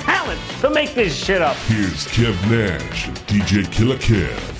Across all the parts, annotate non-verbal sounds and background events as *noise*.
talent to make this shit up. Here's Kev Nash DJ Killer Kev.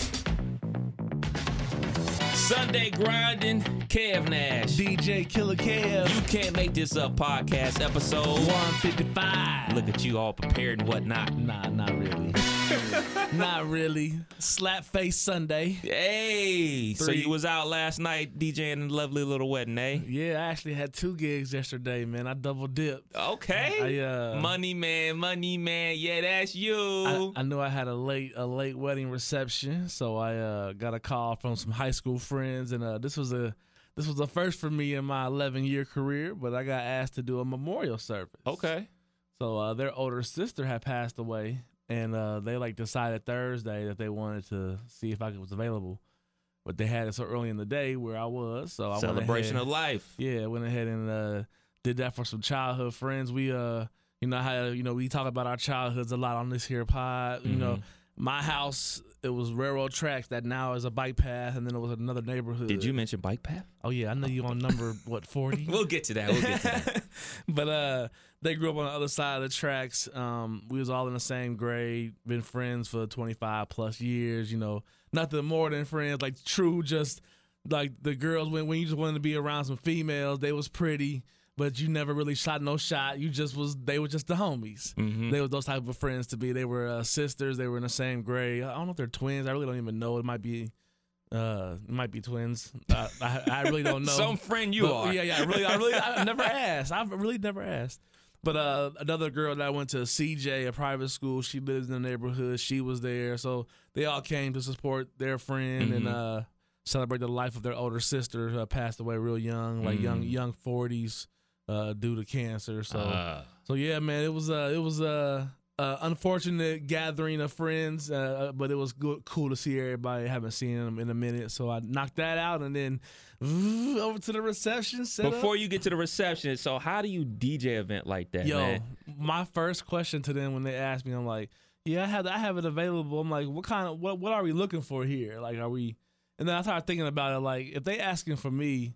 Sunday grinding, Kev Nash. DJ Killer Kev. You can't make this up podcast episode 155. Look at you all prepared and whatnot. Nah, not really. *laughs* not really. Slap face Sunday. Hey, so Three. you was out last night DJing a lovely little wedding, eh? Yeah, I actually had two gigs yesterday, man. I double dipped. Okay. I, uh, money man, money man. Yeah, that's you. I, I knew I had a late a late wedding reception, so I uh, got a call from some high school friends, and uh, this was a this was a first for me in my 11 year career. But I got asked to do a memorial service. okay. So uh, their older sister had passed away, and uh, they like decided Thursday that they wanted to see if I was available. But they had it so early in the day where I was, so I went Celebration ahead- of life. yeah, went ahead and uh, did that for some childhood friends. We, uh, you know how you know we talk about our childhoods a lot on this here pod. You know, Mm-hmm. My house it was railroad tracks that now is a bike path, and then it was another neighborhood. Did you mention bike path? Oh yeah, I know you on *laughs* number what forty. We'll get to that. We'll get to that. *laughs* but uh, they grew up on the other side of the tracks. Um, we was all in the same grade, been friends for twenty five plus years. You know, nothing more than friends. Like true, just like the girls when when you just wanted to be around some females, they was pretty. But you never really shot no shot. You just was they were just the homies. They were those type of friends to be. They were uh, sisters. They were in the same grade. I don't know if they're twins. I really don't even know. It might be, uh, it might be twins. I, I, I really don't *laughs* know. Some friend you But, are. Yeah, yeah. I really, I really, I *laughs* never asked. I've really never asked. But uh, another girl that I went to CJ, a private school, she lives in the neighborhood. She was there, so they all came to support their friend and uh, celebrate the life of their older sister who passed away real young, like young, young forties, uh, due to cancer. So, Uh, so yeah, man, it was uh, it was uh, uh, unfortunate gathering of friends, uh, but it was good, cool to see everybody. haven't seen them in a minute, so I knocked that out and then *laughs* over to the reception. Set up. before you get to the reception, so how do you DJ event like that, Yo, man? my first question to them when they asked me, I'm like, "Yeah, I have I have it available." I'm like, "What kind of what what are we looking for here? Like, are we?" And then I started thinking about it. Like, if they asking for me,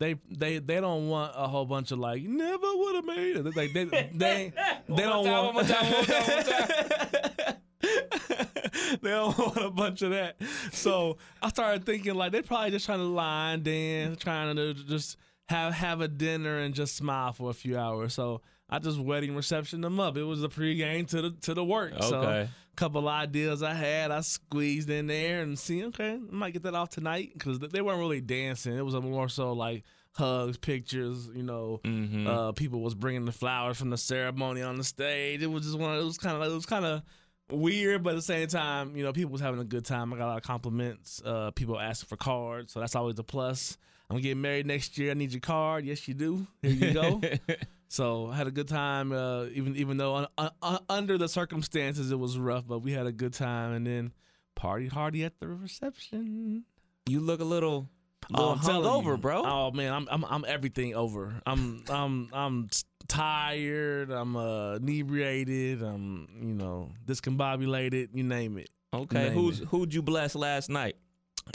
they they they don't want a whole bunch of like never would have made it. Like they they they, *laughs* they don't time, want time, time, *laughs* they don't want a bunch of that. So I started thinking like they're probably just trying to line dance, trying to just have have a dinner and just smile for a few hours. So I just wedding reception them up. It was a pregame to the to the work. Okay. a couple ideas I had, I squeezed in there and see. Okay, I might get that off tonight because they weren't really dancing. It was more so like hugs, pictures. You know, Mm-hmm. uh, people was bringing the flowers from the ceremony on the stage. It was just one. Of, it was kind of it was kind of weird, but at the same time, you know, people was having a good time. I got a lot of compliments. Uh, people asking for cards, so that's always a plus. I'm getting married next year. I need your card. Yes, you do. Here you go. *laughs* so I had a good time. Uh, even even though un, un, un- under the circumstances it was rough, but we had a good time. And then party hardy at the reception. You look a little, little Oh, I'm telling hungover, you. bro. Oh man, I'm I'm I'm everything over. I'm I'm I'm tired. I'm uh, inebriated. I'm you know discombobulated. You name it. okay, name who's it. who'd you bless last night?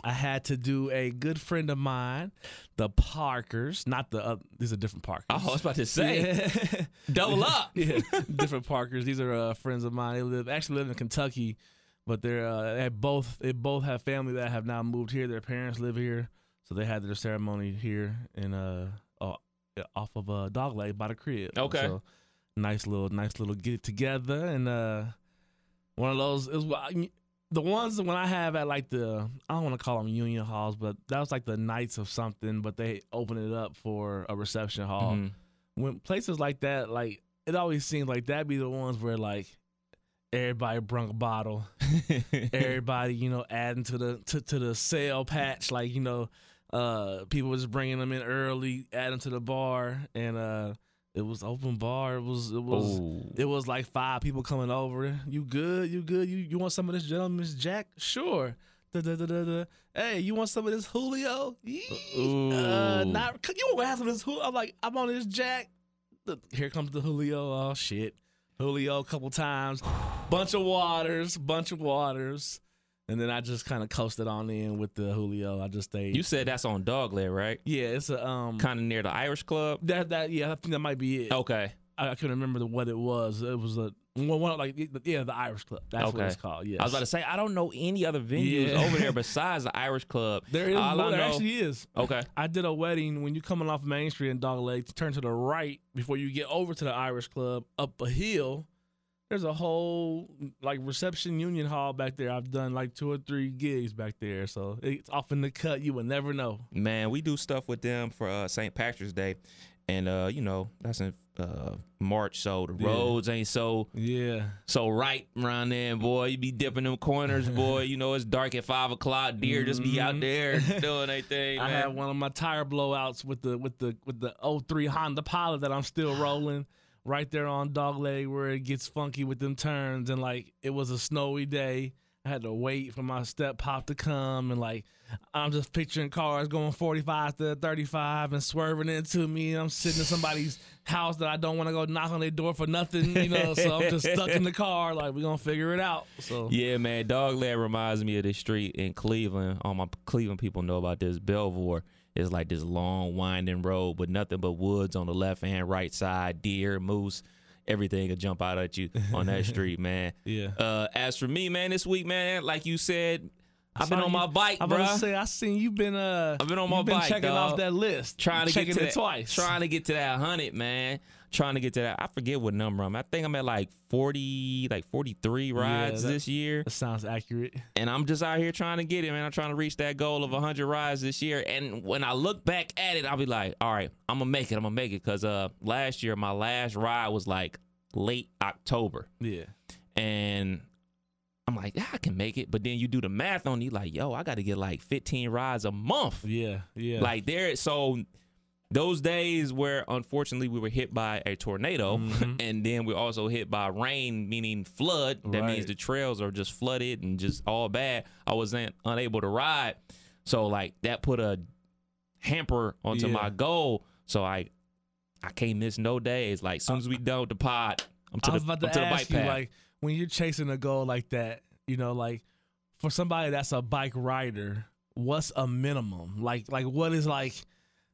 I had to do a good friend of mine, the Parkers, not the. Uh, these are different Parkers. Oh, I was about to say, Yeah. double up. *laughs* yeah, different Parkers. These are uh, friends of mine. They live actually live in Kentucky, but they're uh, they both they both have family that have now moved here. Their parents live here, so they had their ceremony here in uh, off of uh, Dog Leg by the crib. Okay. So, nice little nice little get together and uh one of those is the ones when I have at like the I don't want to call them union halls, but that was like the nights of something, but they open it up for a reception hall Mhm. when places like that, like it always seems like that be the ones where like everybody brung a bottle, *laughs* everybody you know adding to the to, to the sale patch, like you know, uh, people was bringing them in early, adding to the bar, and uh, It was open bar. It was it was Ooh. it was like five people coming over. You good? You good? You you want some of this gentleman's Jack? Sure. Da, da, da. Hey, you want some of this Julio? Uh, not you want some of this Julio? I'm like, I'm on this Jack. Here comes the Julio. Oh shit, Julio a couple times. Bunch of waters, bunch of waters, and then I just kind of coasted on in with the Julio. I just stayed. You said that's on Dogleg, right? yeah, it's a um. Kind of near the Irish Club. That that yeah, I think that might be it. Okay. I, I couldn't remember the, what it was. It was a one, one like yeah, the Irish Club. That's what it's called. Yeah, I was about to say I don't know any other venues Yeah. over there *laughs* besides the Irish Club. There is. All I there know- actually is. Okay. I did a wedding when you coming off Main Street in Dog Leg. Turn to the right before you get over to the Irish Club up a hill. There's a whole like reception union hall back there. I've done like two or three gigs back there, so it's off in the cut. You would never know. Man, we do stuff with them for uh, St. Patrick's Day, and uh, you know that's in uh, March, so the Yeah. roads ain't so Yeah. so right around there, boy. You be dipping them corners, *laughs* boy. You know it's dark at five o'clock. Deer just be out there *laughs* doing their thing. Mm-hmm. I man. had one of my tire blowouts with the with the with the 03 Honda Pilot that I'm still rolling right there on dog leg where it gets funky with them turns and like it was a snowy day. I had to wait for my step pop to come and like I'm just picturing cars going 45 to 35 and swerving into me. I'm sitting in somebody's house that I don't want to go knock on their door for nothing, you know. so I'm just stuck in the car. Like we're gonna figure it out. So Yeah, man. Dogland reminds me of this street in Cleveland. All my Cleveland people know about this. Belvoir is like this long, winding road with nothing but woods on the left and right side, deer, moose, everything will jump out at you on that *laughs* street, man. Yeah. Uh, as for me, man, this week, man, like you said, I've been on you- my bike, I'm bro. to say I seen you been uh I've been on my been bike, checking dog. off that list, trying to get to it that, twice. Trying to get to that hundred, man. Trying to get to that. I forget what number I'm. at. I think I'm at like forty, like forty three rides that- this year. That sounds accurate. and I'm just out here trying to get it, man. I'm trying to reach that goal of 100 rides this year. And when I look back at it, I'll be like, all right, I'm gonna make it. I'm gonna make it because uh, last year my last ride was like late October, Yeah. and I'm like, yeah, I can make it. But then you do the math on you, like, yo, I got to get like 15 rides a month. Yeah. Yeah. Like there, so those days where unfortunately we were hit by a tornado, Mm-hmm. and then we're also hit by rain, meaning flood. That means the trails are just flooded and just all bad. I wasn't unable to ride, so like that put a hamper onto Yeah. my goal. So I, I can't miss no days. Like as soon as we done with the pod, I'm to I was the, about to I'm to the bike ask you, path. like, when you're chasing a goal like that, you know, like for somebody that's a bike rider, what's a minimum? Like, like what is like?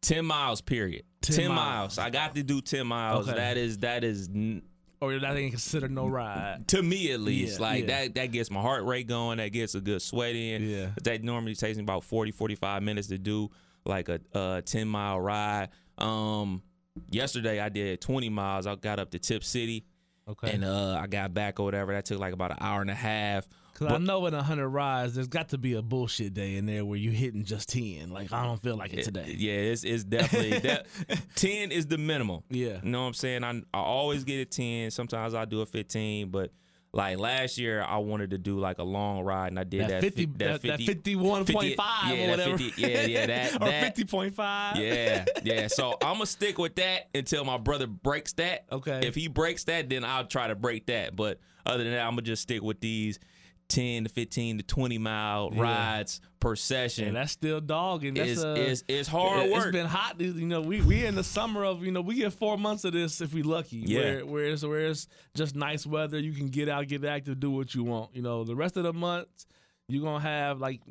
10 miles period 10 10, miles. miles. i got to do 10 miles Okay. that is that is n- Or that ain't considered no ride. to me at least Yeah, like yeah. that that gets my heart rate going that gets a good sweat in Yeah. that normally takes me about 40 45 minutes to do like a, a 10 mile ride um yesterday i did 20 miles i got up to Tipp City Okay. and uh i got back or whatever that took like about an hour and a half Cause I know in a hundred rides, there's got to be a bullshit day in there where you hitting just ten. Like I don't feel like it today. yeah it's, it's definitely *laughs* that 10 is the minimum Yeah. You know what I'm saying? I, I always get a 10. Sometimes I do a 15, but like last year I wanted to do like a long ride and I did That, that, fifty, fi- that, that fifty-one point five yeah, or whatever. 50 yeah, yeah, *laughs* that, or that- fifty point five. Yeah, yeah. So I'm gonna stick with that until my brother breaks that. Okay. If he breaks that, then I'll try to break that. But other than that, I'm gonna just stick with these 10 to 15 to 20 mile Yeah. rides per session. And that's still dogging. That's it's, uh, it's, it's hard it- work. It's been hot. You know, we we in the summer of you know we get four months of this if we're lucky. Yeah. Where, where it's where it's just nice weather. You can get out, get active, do what you want. You know, the rest of the months you're gonna have like.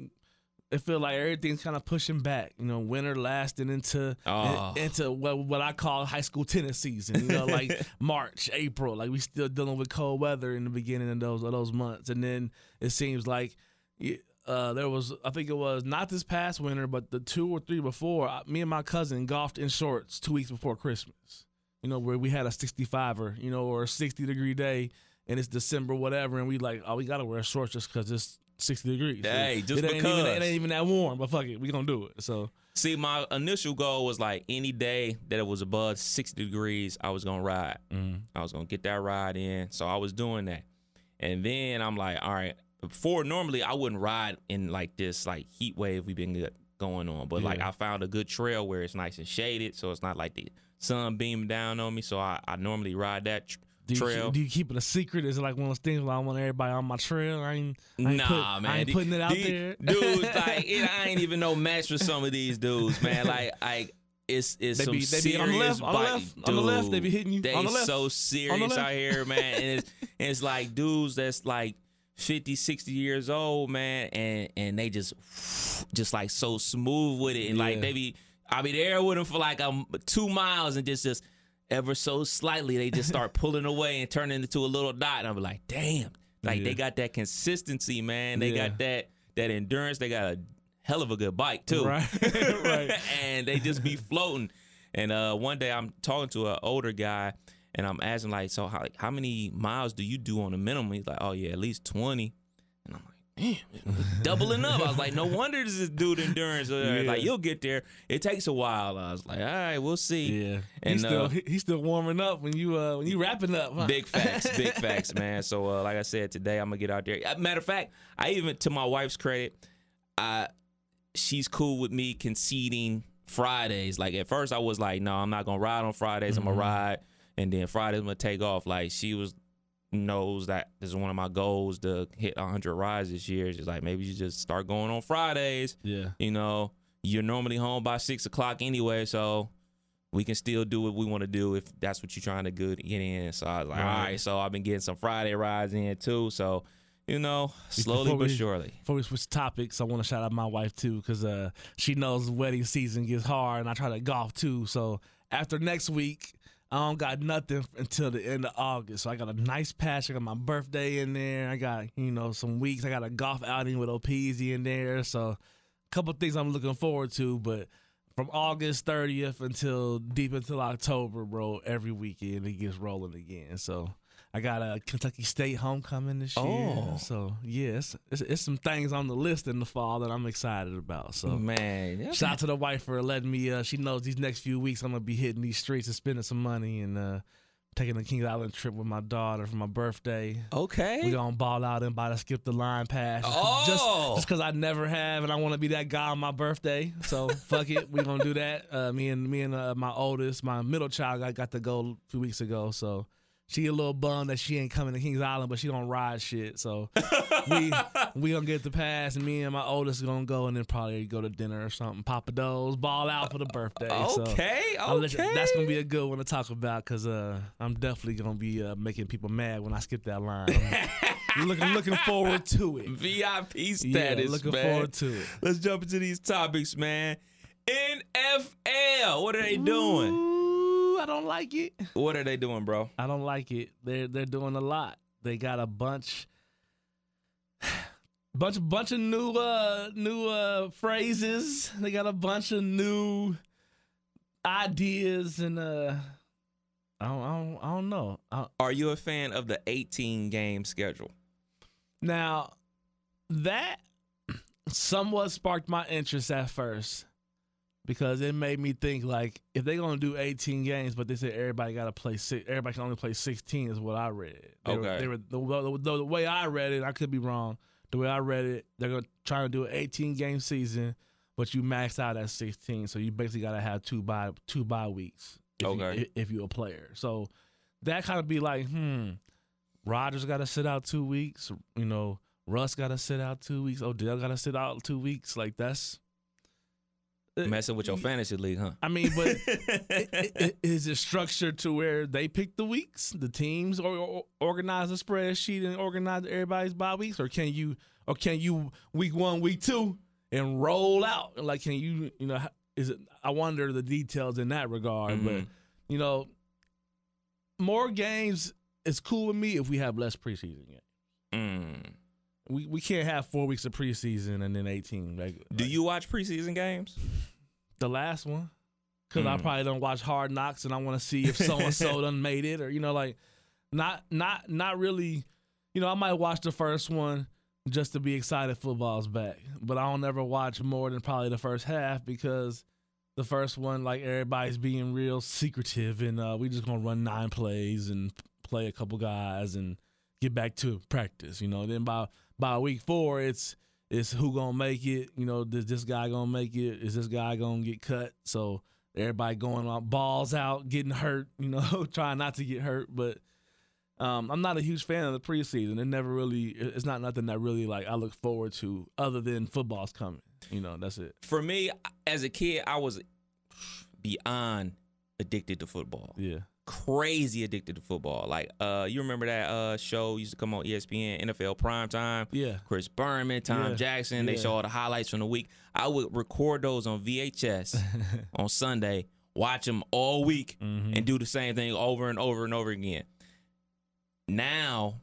It feel like everything's kind of pushing back, you know. Winter lasting into Oh. in- into what what I call high school tennis season. You know, like *laughs* March, April. Like we still dealing with cold weather in the beginning of those of those months, and then it seems like uh, there was I think it was not this past winter, but the two or three before. I, me and my cousin golfed in shorts two weeks before Christmas. You know where we had a 65er, you know, or a 60 degree day, and it's December whatever, and we like oh we gotta wear shorts just because it's 60 degrees. Hey, just it ain't because. even, it ain't even that warm, but fuck it, we gonna do it. So See, my initial goal was like any day that it was above 60 degrees, I was gonna ride. Mm. I was gonna get that ride in. So I was doing that. And then I'm like, all right, before normally I wouldn't ride in like this like heat wave we've been going on. But like I found a good trail where it's nice and shaded, so it's not like the sun beaming down on me. So I, I normally ride that tr- Do you, trail. do you keep it a secret? Is it like one of those things where I want everybody on my trail? I ain't, I ain't nah, put- man. I ain't putting it out the- there. dudes. Like *laughs* it, I ain't even no match for some of these dudes, man. *laughs* Like, like it's it's They some be- they serious be on the left, on the left, on the left, they be hitting you. They On the left, so serious out here, man. And it's *laughs* and it's like dudes that's like 50, 60 years old, man, and and they just just like so smooth with it, and like they be I be there with them for like um two miles, and just just ever so slightly, they just start *laughs* pulling away and turning into a little dot. And I'm like, damn. Like yeah. they got that consistency, man. They yeah. got that that endurance. They got a hell of a good bike too. Right. *laughs* *laughs* right. and they just be floating. And uh, one day I'm talking to an older guy and I'm asking like, so how, how many miles do you do on a minimum? He's like, oh yeah, at least 20 doubling up. I was like, no wonder this is dude endurance. Yeah. Like, you'll get there. It takes a while. I was like, all right, we'll see. Yeah, and he's still, uh, he's still warming up when you uh, when you wrapping up. Huh? Big facts, big *laughs* facts, man. So uh, like I said today, I'm gonna get out there. Uh, matter of fact, I even to my wife's credit, I she's cool with me conceding Fridays. Like at first, I was like, no, I'm not gonna ride on Fridays. Mm-hmm. I'm gonna ride, and then Fridays I'm gonna take off. Like she was knows that this is one of my goals to hit 100 rides this year. She's like, maybe you just start going on Fridays. Yeah, You know, you're normally home by six o'clock anyway, so we can still do what we want to do if that's what you're trying to good get in. So I was like, all Right. right. So I've been getting some Friday rides in too. So you know, slowly Before but we- surely. Before we switch topics, I want to shout out my wife too, because uh, she knows wedding season gets hard, and I try to golf too. So after next week, I don't got nothing until the end of August. So I got a nice patch. I got my birthday in there. I got you know some weeks. I got a golf outing with Opeasy in there. So a couple things I'm looking forward to, but. From August 30th until deep until October, bro, every weekend it gets rolling again. So I got a Kentucky State homecoming this year. Oh. So yeah, it's, it's, it's some things on the list in the fall that I'm excited about. So Man, yeah. shout out to the wife for letting me. Uh, she knows these next few weeks I'm gonna be hitting these streets and spending some money and uh, taking a Kings Island trip with my daughter for my birthday. okay. We gonna ball out and buy the skip the line pass. Just- Oh. Just just because I never have and I want to be that guy on my birthday. So *laughs* fuck it, we gonna do that. Uh, me and me and uh, my oldest, my middle child, I got to go a few weeks ago. So she a little bummed that she ain't coming to Kings Island, but she gonna ride shit. So *laughs* we we gonna get the pass, and me and my oldest gonna go and then probably go to dinner or something. Papa Do's, ball out for the birthday. So *laughs* Okay, I'll you- okay. that's gonna be a good one to talk about because uh, I'm definitely gonna be uh, making people mad when I skip that line. *laughs* Looking looking forward to it. VIP status. Yeah, looking man. forward to it. Let's jump into these topics, man. NFL, what are they doing? Ooh, I don't like it. What are they doing, bro? I don't like it. They're they're doing a lot. They got a bunch, *sighs* bunch bunch of new uh new uh phrases. They got a bunch of new ideas and uh. I don't, I don't, I don't know. I, Are you a fan of the 18 game schedule? Now, that *clears throat* somewhat sparked my interest at first because it made me think like if they're gonna do 18 games, but they said everybody got to play six, everybody can only play 16 is what I read. They Were, Okay. they were the, the, the way I read it. I could be wrong. The way I read it, they're gonna try to do an 18 game season, but you max out at 16, so you basically got to have two by two bye weeks. If Okay. You, if you're a player, so that kind of be like, hmm. Rodgers got to sit out two weeks. You know, Russ got to sit out two weeks. Odell got to sit out two weeks. Like that's. Messing with your fantasy league, huh? I mean, but *laughs* is it structured to where they pick the weeks, the teams, or, or organize a spreadsheet and organize everybody's bye weeks, or can you, or can you week one, week two, and roll out? Like, can you, you know, is it? I wonder the details in that regard, but Mhm. you know, more games is cool with me if we have less preseason games. Mm. We we can't have four weeks of preseason and then eighteen. Like, Do you watch preseason games? the last one? Because I Mm. probably don't watch Hard Knocks and I want to see if so and so done made it or you know like not not not really. You know I might watch the first one just to be excited football's back, but I don't ever watch more than probably the first half because the first one like everybody's being real secretive and uh, we just gonna run nine plays and play a couple guys and get back to practice. You know then by by week four it's it's who gonna make it. You know, is this guy gonna make it? Is this guy gonna get cut? So everybody going on balls out, getting hurt. You know, *laughs* trying not to get hurt, but. Um, I'm not a huge fan of the preseason. It never really, it's not nothing that really like I look forward to other than football's coming. You know, that's it. For me, as a kid, I was beyond addicted to football. Yeah. Crazy addicted to football. Like, uh, you remember that uh show used to come on ESPN, NFL Prime Time? Yeah. Chris Berman, Tom Yeah. Jackson. They Yeah. show all the highlights from the week. I would record those on VHS *laughs* on Sunday, watch them all week, Mm-hmm. and do the same thing over and over and over again. Now,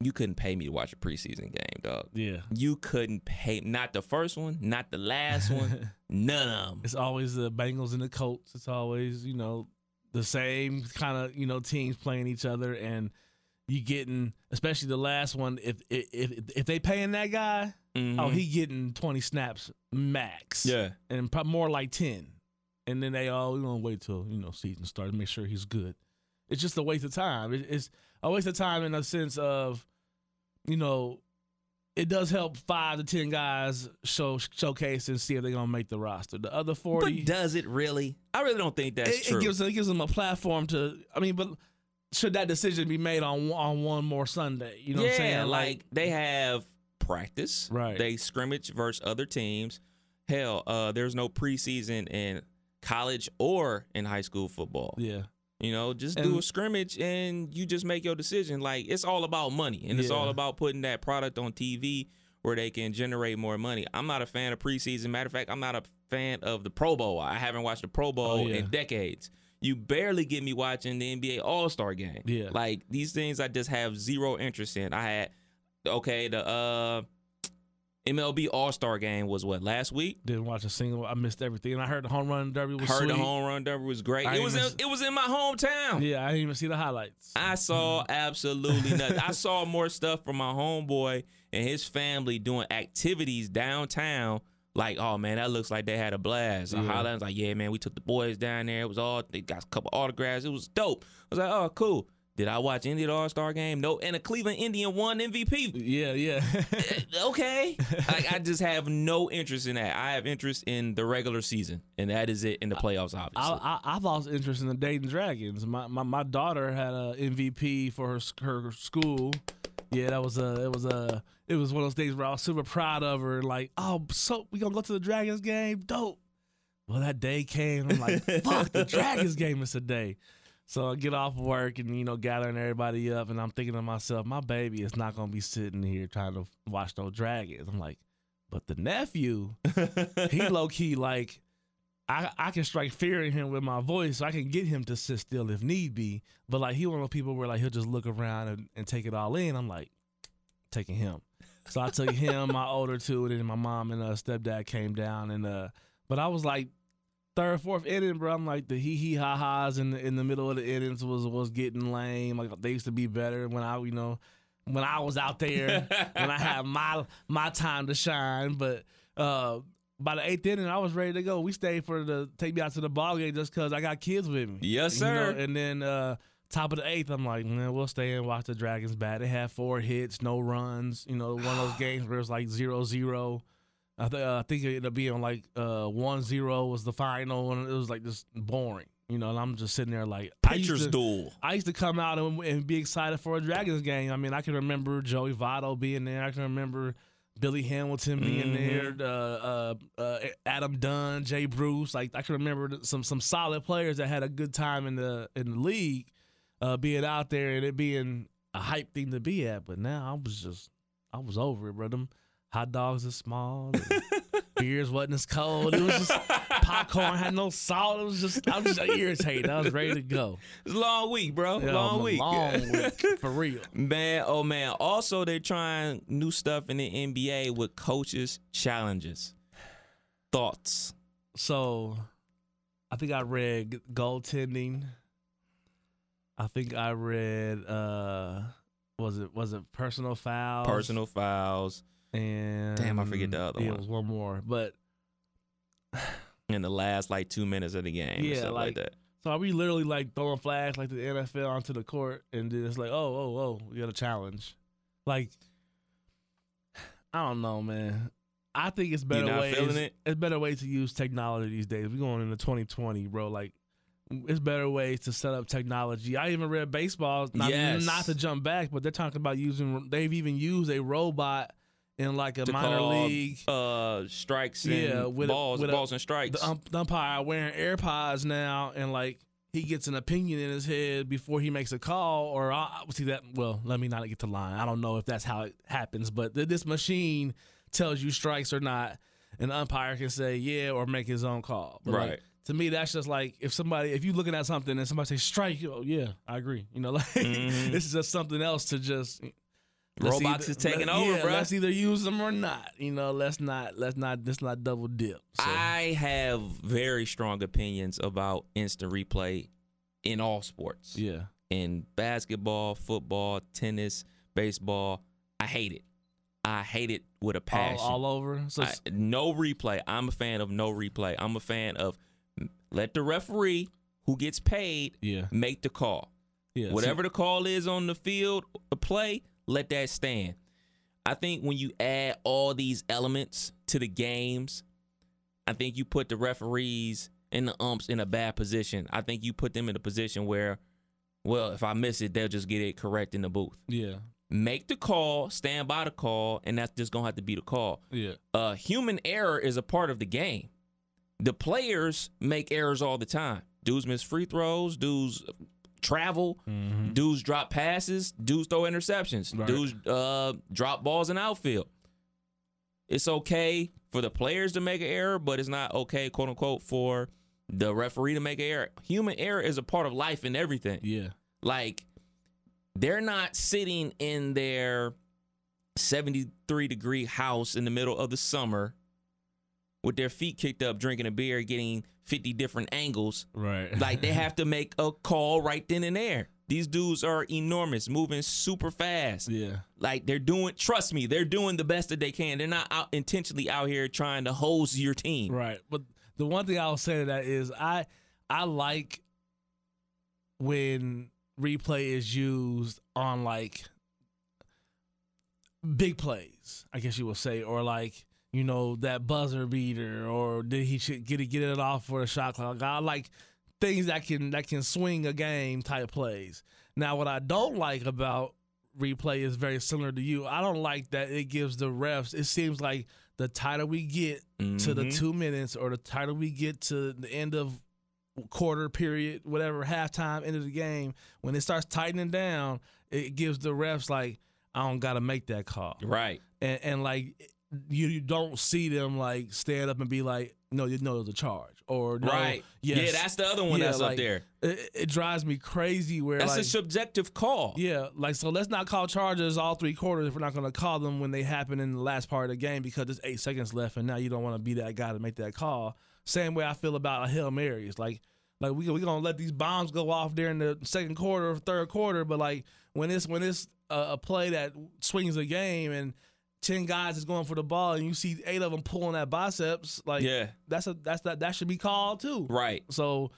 you couldn't pay me to watch a preseason game, dog. Yeah. You couldn't pay not the first one, not the last one, *laughs* none of them. It's always the Bengals and the Colts. It's always, you know, the same kind of, you know, teams playing each other and you getting especially the last one if if if, if they paying that guy, mm-hmm. oh, he getting 20 snaps max. Yeah. And probably more like 10. And then they all, we to wait till, you know, season starts to make sure he's good. It's just a waste of time. It, it's a waste of time in a sense of, you know, it does help five to ten guys show showcase and see if they're gonna make the roster. The other forty, But does it really? I really don't think that's it, true. it gives it gives them a platform to. I mean, but should that decision be made on on one more Sunday? You know yeah, what I'm saying? like they have practice. Right. They scrimmage versus other teams. Hell, uh, there's no preseason in college or in high school football. yeah, You know, just And- do a scrimmage and you just make your decision. Like it's all about money and it's all about putting that product on TV where they can generate more money. I'm not a fan of preseason. Matter of fact, I'm not a fan of the Pro Bowl. I haven't watched the Pro Bowl Oh, yeah. in decades. You barely get me watching the NBA All Star game. Yeah. Like these things I just have zero interest in. I had okay, the uh MLB All Star game was what, last week? didn't watch a single. I missed everything. And I heard the home run derby was Heard the home run derby was great. I It was in, it was in my hometown. Yeah, I didn't even see the highlights. I saw mm-hmm. absolutely *laughs* nothing. I saw more stuff from my homeboy and his family doing activities downtown. Like, oh man, that looks like they had a blast. I Yeah. hollered, I was like, yeah, man, we took the boys down there. It was all they got a couple autographs. It was dope. I was like, oh, cool. Did I watch any of the All Star game? No. And a Cleveland Indian won MVP. yeah, yeah. Eh, okay. like, I just have no interest in that. I have interest in the regular season, and that is it in the playoffs, obviously. I, I, I've lost interest in the Dayton Dragons. My, my my daughter had a MVP for her her school. Yeah, that was a it was a it was one of those days where I was super proud of her. Like, oh, so we gonna go to the Dragons game? Dope. Well, that day came. I'm like, *laughs* fuck, the Dragons game is today. So I get off work and you know gathering everybody up, and I'm thinking to myself, my baby is not gonna be sitting here trying to watch no Dragons. I'm like, but the nephew, *laughs* he low key like I I can strike fear in him with my voice, so I can get him to sit still if need be. But like he one of those people where like he'll just look around and, and take it all in. I'm like taking him. So I took him, my *laughs* older two, and then my mom and uh, stepdad came down and uh but I was like third, fourth inning, bro. I'm like the hee hee ha ha's in the in the middle of the innings was was getting lame. Like they used to be better when I you know when I was out there *laughs* when I had my my time to shine. But uh by the eighth inning, I was ready to go. We stayed for the take me out to the ball game just because I got kids with me. Yes, You know, sir. and then uh, top of the eighth, I'm like, man, we'll stay and watch the Dragons bat. They had four hits, no runs. You know, one of those *sighs* games where it was like zero zero. I, th- uh, I think it ended up being like uh, one zero was the final, and it was like just boring. You know, and I'm just sitting there like I used Pitcher's to- duel. I used to come out and, and be excited for a Dragons game. I mean, I can remember Joey Votto being there. I can remember Billy Hamilton being Mm-hmm. there. Uh, uh, uh, Adam Dunn, Jay Bruce. Like I can remember some some solid players that had a good time in the in the league, uh, being out there and it being a hype thing to be at. But now I was just I was over it, bro. Them hot dogs are small. *laughs* Beers wasn't as cold. It was just popcorn had no salt. It was just I was just irritated. I was ready to go. It's a long week, bro. Yeah, long week. Long week. For real. Man, oh man. Also, they're trying new stuff in the NBA with coaches challenges. Thoughts? So I think I read goaltending. I think I read uh was it was it personal fouls? Personal fouls and Damn, I forget the other yeah, one. It was one more. But *sighs* in the last like two minutes of the game. Yeah, like, like- that. so are we literally like throwing flags like the NFL onto the court and then it's like, oh, oh, oh, we got a challenge. Like *sighs* I don't know, man. I think it's better not ways. feeling it? It's better ways to use technology these days. We're going into 2020, bro. Like, it's better ways to set up technology. I even read baseball. Not, Yes. not to jump back, but they're talking about using. They've even used a robot in like a minor call, league. uh, strikes and Yeah, with a- balls, a- and strikes. the, ump, the umpire wearing AirPods now, and like he gets an opinion in his head before he makes a call. Or I I- see that. Well, let me not get to line. I don't know if that's how it happens, but th- this machine tells you strikes or not, and the umpire can say yeah or make his own call. But like, Right. to me, that's just like if somebody, if you're looking at something and somebody says strike, you go, yeah, I agree. You know, *laughs* like this is just something else to just. Robots either- is taking let- over, yeah, bruh. Let's either use them or not. You know, let's not, let's not, let's not double dip. So. I have very strong opinions about instant replay in all sports. yeah. In basketball, football, tennis, baseball. I hate it. I hate it with a passion. all, all over. So I- no replay. I'm a fan of no replay. I'm a fan of let the referee who gets paid yeah, make the call. yeah. Whatever the call is on the field, the play, let that stand. I think when you add all these elements to the games, I think you put the referees and the umps in a bad position. I think you put them in a position where, well, if I miss it, they'll just get it correct in the booth. yeah, Make the call, stand by the call, and that's just gonna have to be the call. yeah, Uh, human error is a part of the game. The players make errors all the time. Dudes miss free throws. Dudes travel. Dudes drop passes. Dudes throw interceptions. Right. Dudes uh, drop balls in outfield. It's okay for the players to make an error, but it's not okay, quote unquote, for the referee to make an error. Human error is a part of life and everything. yeah, Like they're not sitting in their 73 degree house in the middle of the summer with their feet kicked up, drinking a beer, getting 50 different angles. right. *laughs* Like they have to make a call right then and there. These dudes are enormous, moving super fast. yeah, Like they're doing, trust me, they're doing the best that they can. They're not out intentionally out here trying to hose your team. right. But the one thing I'll say to that is I, I like when replay is used on like big plays. I guess you will say, or like you know that buzzer beater, or did he should get it get it off for a shot clock? I like things that can that can swing a game type plays. Now, what I don't like about replay is very similar to you. I don't like that it gives the refs. It seems like the tighter we get to the Mhm. two minutes, or the tighter we get to the end of quarter period, whatever halftime, end of the game, when it starts tightening down, it gives the refs like I don't got to make that call Right. and, and like you, you don't see them like stand up and be like, no, you know there's a charge or no, right. yes. Yeah, that's the other one Yeah, that's like, up there. It, it drives me crazy where That's like, a subjective call. yeah, like so let's not call charges all three quarters if we're not going to call them when they happen in the last part of the game because there's eight seconds left and now you don't want to be that guy to make that call. Same way I feel about a hail mary. It's like like we we gonna let these bombs go off during the second quarter or third quarter, but like when it's when it's a, a play that swings the game and ten guys is going for the ball and you see eight of them pulling that biceps, like Yeah. that's a that's that that should be called too. Right. So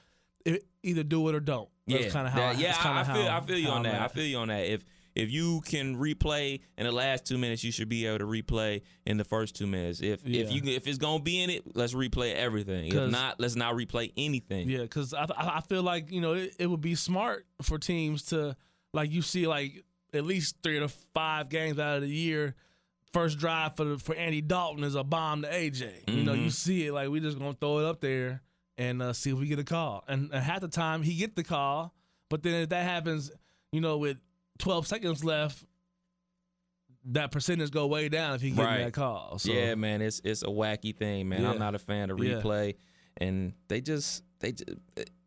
it, either do it or don't. That's yeah, kind of how. that- yeah, I, I feel how- I feel you on I'm that. I feel you on that. If if you can replay in the last two minutes, you should be able to replay in the first two minutes. If if you if it's gonna be in it, let's replay everything. if not, let's not replay anything. Yeah, because I I I feel like you know it, it would be smart for teams to like you see like at least three to five games out of the year. First drive for the, for Andy Dalton is a bomb to AJ. You know you Mhm. see it like we just gonna throw it up there and uh, see if we get a call. And, and half the time he get the call, but then if that happens, you know with 12 seconds left, that percentage go way down if he get Right. that call. So yeah, man, it's it's a wacky thing, man. Yeah. I'm not a fan of Yeah. replay, and they just they just,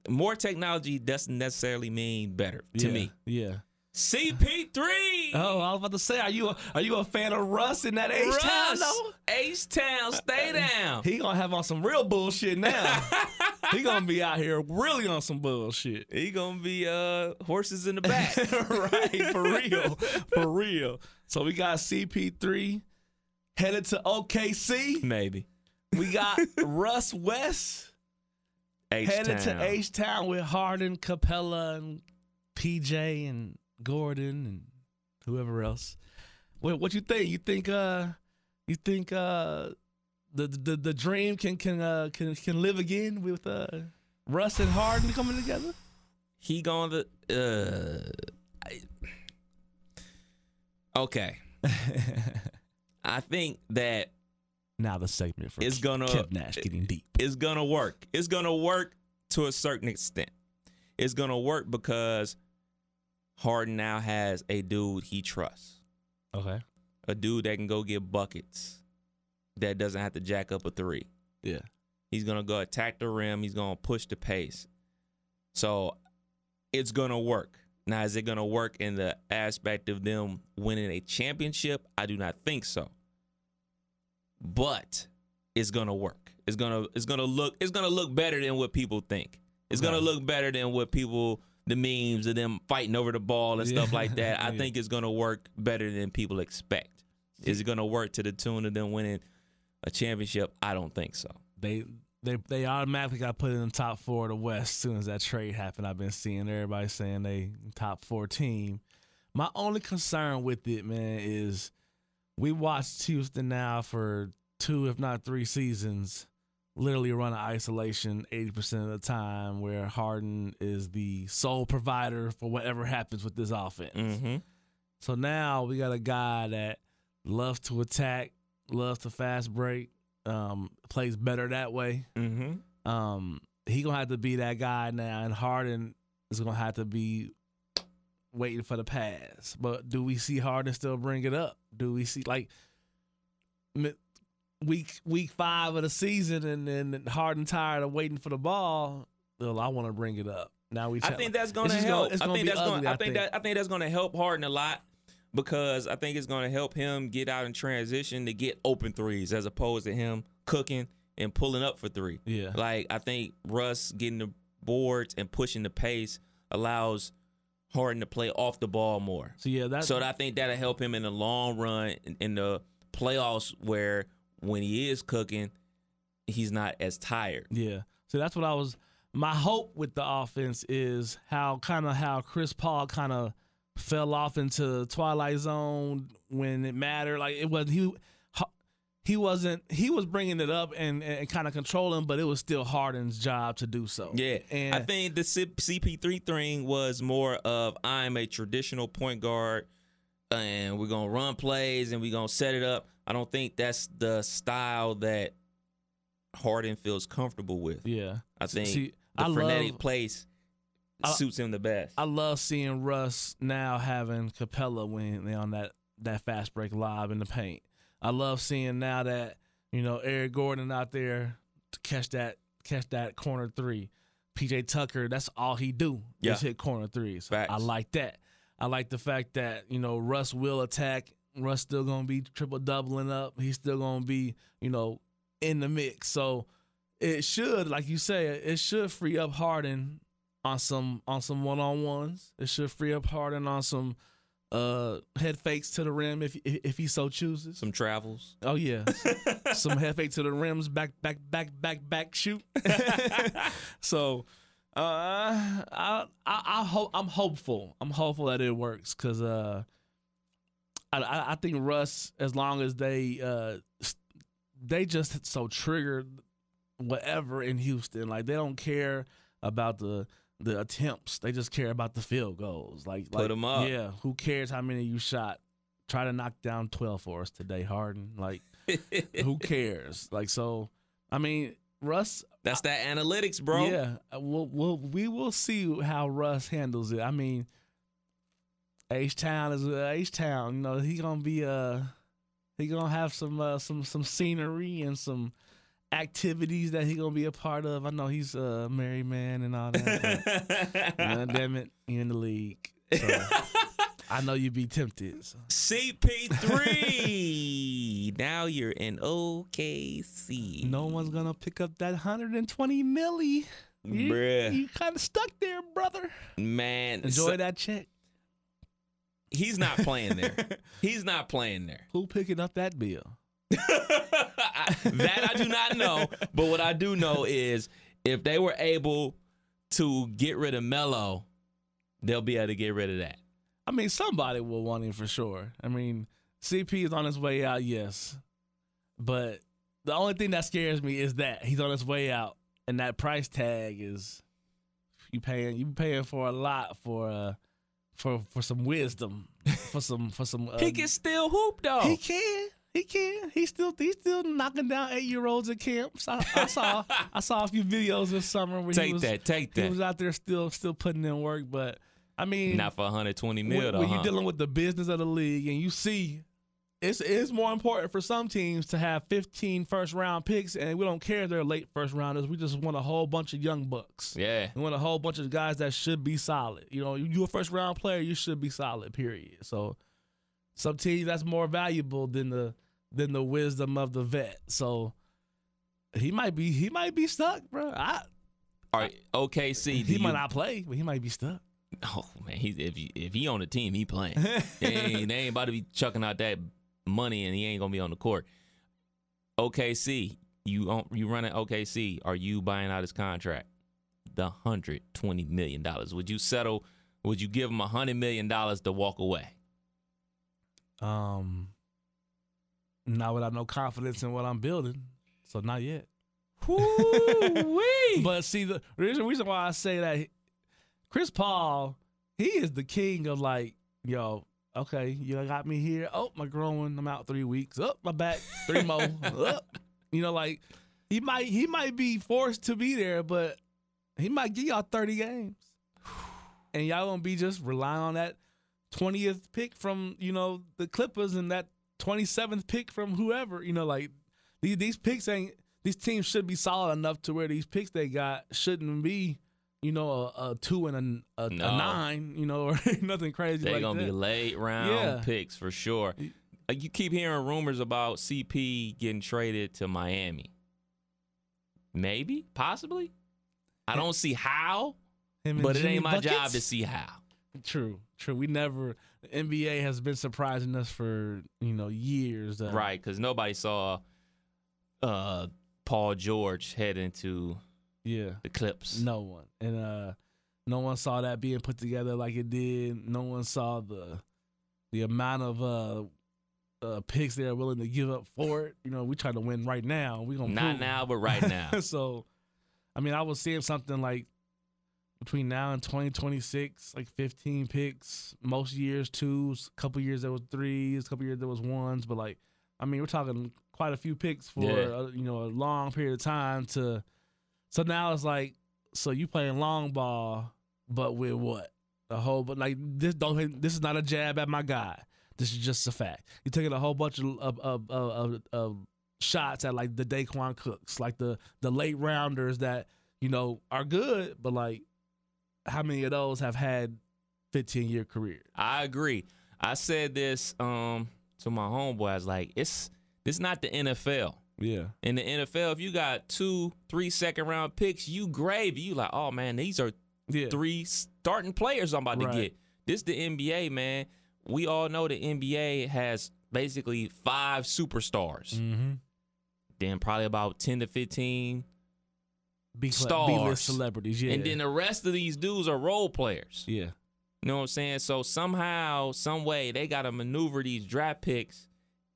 more technology doesn't necessarily mean better to yeah, me. Yeah. CP3. Oh, I was about to say, are you a, are you a fan of Russ in that H Town Russ. H Town, stay down. He gonna have on some real bullshit now. *laughs* he gonna be out here really on some bullshit. He gonna be uh horses in the back. *laughs* right, for real, for real. So we got CP3 headed to OKC. Maybe. We got Russ West headed to H Town with Harden, Capela, and PJ and Gordon and whoever else. What what you think? You think uh You think uh, the the the dream can can uh, can can live again with uh, Russ and Harden coming together? He going to uh I, Okay. *laughs* I think that Now the segment for It's gonna- Kev Nash getting deep. it's gonna work. It's gonna work to a certain extent. It's gonna work because Harden now has a dude he trusts. Okay. A dude that can go get buckets. That doesn't have to jack up a three. Yeah. He's gonna go attack the rim. He's gonna push the pace. So it's gonna work. Now, is it gonna work in the aspect of them winning a championship? I do not think so. But it's gonna work. It's gonna it's gonna look it's gonna look better than what people think. It's gonna look better than what people the memes of them fighting over the ball and stuff like that. I Yeah. *laughs* think it's gonna work better than people expect. Is it gonna work to the tune of them winning a championship? I don't think so. They they they automatically got put in the top four of the West as soon as that trade happened. I've been seeing everybody saying they top four team. My only concern with it, man, is we watched Houston now for two, if not three seasons, literally run an isolation 80% of the time where Harden is the sole provider for whatever happens with this offense. Mm-hmm. So now we got a guy that loves to attack, loves to fast break, um, plays better that way. Mm-hmm. Um, he gonna have to be that guy now, and Harden is gonna have to be waiting for the pass. But do we see Harden still bring it up? Do we see like week week five of the season, and then Harden tired of waiting for the ball? Well, I want to bring it up. Now we. I think that's gonna help. it's I gonna think that's ugly, gonna. I I think think. that. I think that's gonna help Harden a lot because I think it's gonna help him get out in transition to get open threes as opposed to him cooking and pulling up for three. Yeah. Like I think Russ getting the boards and pushing the pace allows Harden to play off the ball more. So yeah, that's So I think that'll help him in the long run in, in the playoffs where when he is cooking, he's not as tired. Yeah. So that's what I was. My hope with the offense is how kind of how Chris Paul kind of fell off into Twilight Zone when it mattered. Like it was he he wasn't he was bringing it up and, and kind of controlling, but it was still Harden's job to do so. Yeah, And I think the CP3 thing was more of I'm a traditional point guard, and we're gonna run plays and we're gonna set it up. I don't think that's the style that Harden feels comfortable with. yeah. I think See, the I frenetic love- place I- suits him the best. I love seeing Russ now having Capela when they on that that fast break live in the paint. I love seeing now that you know Eric Gordon out there to catch that catch that corner three. PJ Tucker, that's all he do. Yeah. Just hit corner threes. Facts. I like that. I like the fact that you know Russ will attack. Russ still gonna be triple doubling up. He's still gonna be you know in the mix. So it should, like you say, it should free up Harden on some on some one on ones. It should free up Harden on some uh head fakes to the rim if if, if he so chooses. Some travels. Oh yeah, *laughs* some head fake to the rims, back back back back back shoot. *laughs* so, uh, I I I hope I'm hopeful. I'm hopeful that it works because uh, I, I I think Russ, as long as they uh they just so triggered whatever in Houston, like they don't care about the the attempts. They just care about the field goals. Like Put like, 'em up. Yeah, who cares how many you shot? Try to knock down twelve for us today, Harden. Like *laughs* who cares? Like so, I mean, Russ. That's that analytics, bro. Yeah, uh, we'll, we'll see how Russ handles it. I mean, H Town is H Town. You know, he gonna be uh he gonna have some uh, some some scenery and some activities that he gonna be a part of. I know he's a married man and all that. but, *laughs* damn it, you in the league. So, *laughs* I know you'd be tempted. So. CP3. *laughs* now you're in OKC. No one's gonna pick up that 120 milli. You, Bruh. you kind of stuck there, brother. Man, Enjoy so- that check. He's not *laughs* playing there. He's not playing there. Who picking up that bill? *laughs* that I do not know. But what I do know is if they were able to get rid of Melo, they'll be able to get rid of that. I mean, somebody will want him for sure. I mean, CP is on his way out, yes. But the only thing that scares me is that he's on his way out, and that price tag is you paying you paying for a lot for uh for for some wisdom for some for some. Uh, he can still hoop though. He can. He can. He's still he's still knocking down eight year olds at camps. I, I saw *laughs* I saw a few videos this summer where take he was that. Take he that. was out there still still putting in work. But I mean, Not for 120 mil when, though. when you're dealing with the business of the league and you see it's it's more important for some teams to have 15 first round picks and we don't care if they're late first rounders. We just want a whole bunch of young bucks. yeah. We want a whole bunch of guys that should be solid. You know, you are a first round player, you should be solid. Period. So some teams that's more valuable than the than the wisdom of the vet. So he might be he might be stuck, bro. I, All right. OKC. he you- might not play, but he might be stuck. *laughs* Oh man, he if he, if he on the team, he playing. *laughs* they, ain't, they ain't about to be chucking out that money, and he ain't gonna be on the court. OKC, you on, you running OKC? Are you buying out his contract? The hundred twenty million dollars. Would you settle? Would you give him a hundred million dollars to walk away? Um, not without no confidence in what I'm building. So not yet. *laughs* Woo-wee. But see, the reason, reason why I say that Chris Paul, he is the king of like, yo, okay, you got me here. Oh, my growing, I'm out three weeks. Up, my back, three more. *laughs* Up. You know, like he might he might be forced to be there, but he might give y'all 30 games. *sighs* And y'all gonna be just relying on that 20th pick from, you know, the Clippers and that 27th pick from whoever. You know, like these these picks ain't these teams should be solid enough to where these picks they got shouldn't be, you know, a, a two and a, a, No. a nine, you know, or *laughs* nothing crazy They're like gonna that. be late round Yeah. picks for sure. Uh, You keep hearing rumors about CP getting traded to Miami. Maybe, possibly. I don't see how, but it ain't my job to see how. True, true. We never the NBA has been surprising us for you know years. Uh, Right, because nobody saw uh, Paul George head into Yeah. the Clips. No one. And uh no one saw that being put together like it did. No one saw the the amount of uh uh picks they're willing to give up for it. You know, we try to win right now. We gonna Not prove now, but right now. *laughs* so I mean I was seeing something like between now and 2026, like 15 picks. Most years twos, couple years there was threes, couple years there was ones, but like I mean we're talking quite a few picks for Yeah. uh, you know a long period of time to. So now it's like, so you playing long ball, but with what? A whole, but like this don't. This is not a jab at my guy. This is just a fact. You're taking a whole bunch of of of, of, of, shots at like the Daequan Cooks, like the the late rounders that you know are good, but like how many of those have had 15 year careers? I agree. I said this um, to my homeboy. I was like, it's this not the NFL. Yeah, In the NFL, if you got two, three second round picks, you gravy. You like, oh man, these are yeah, three starting players I'm about Right. to get. This the NBA, man. We all know the NBA has basically five superstars. mm-hmm. Then probably about ten to fifteen, B Stars. list celebrities. Yeah, and then the rest of these dudes are role players. yeah, You know what I'm saying? So somehow, some way, they got to maneuver these draft picks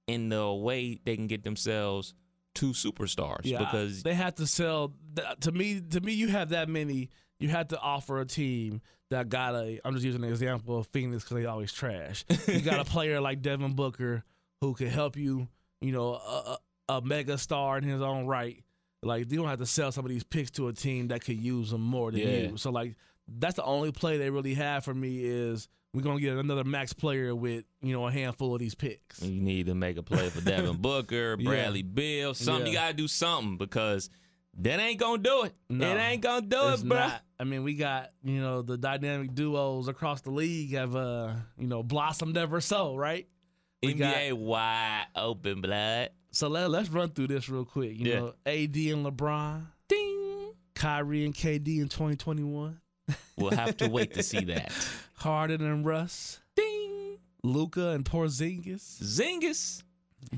in the way they can get themselves two superstars. Yeah, because they have to sell. To me, to me, you have that many. You have to offer a team that got a. I'm just using an example of Phoenix because they always trash. You got a *laughs* player like Devin Booker who could help you. You know, a, a, a mega star in his own right. Like you don't have to sell some of these picks to a team that could use them more than Yeah. you. So like that's the only play they really have for me is we're gonna get another max player with you know a handful of these picks. you need to make a play for Devin *laughs* Booker, Yeah. Bradley Beal, something. You got to do something because that ain't going to do it. No, it ain't going to do it, bro. not. I mean, we got you know the dynamic duos across the league have uh you know blossomed ever so right. We NBA wide open, blood. So let let's run through this real quick. You Yeah. know, AD and LeBron, Ding. Kyrie and KD in 2021, We'll have to wait to see that. *laughs* Harden and Russ, Ding. Luka and Porzingis, Zingus.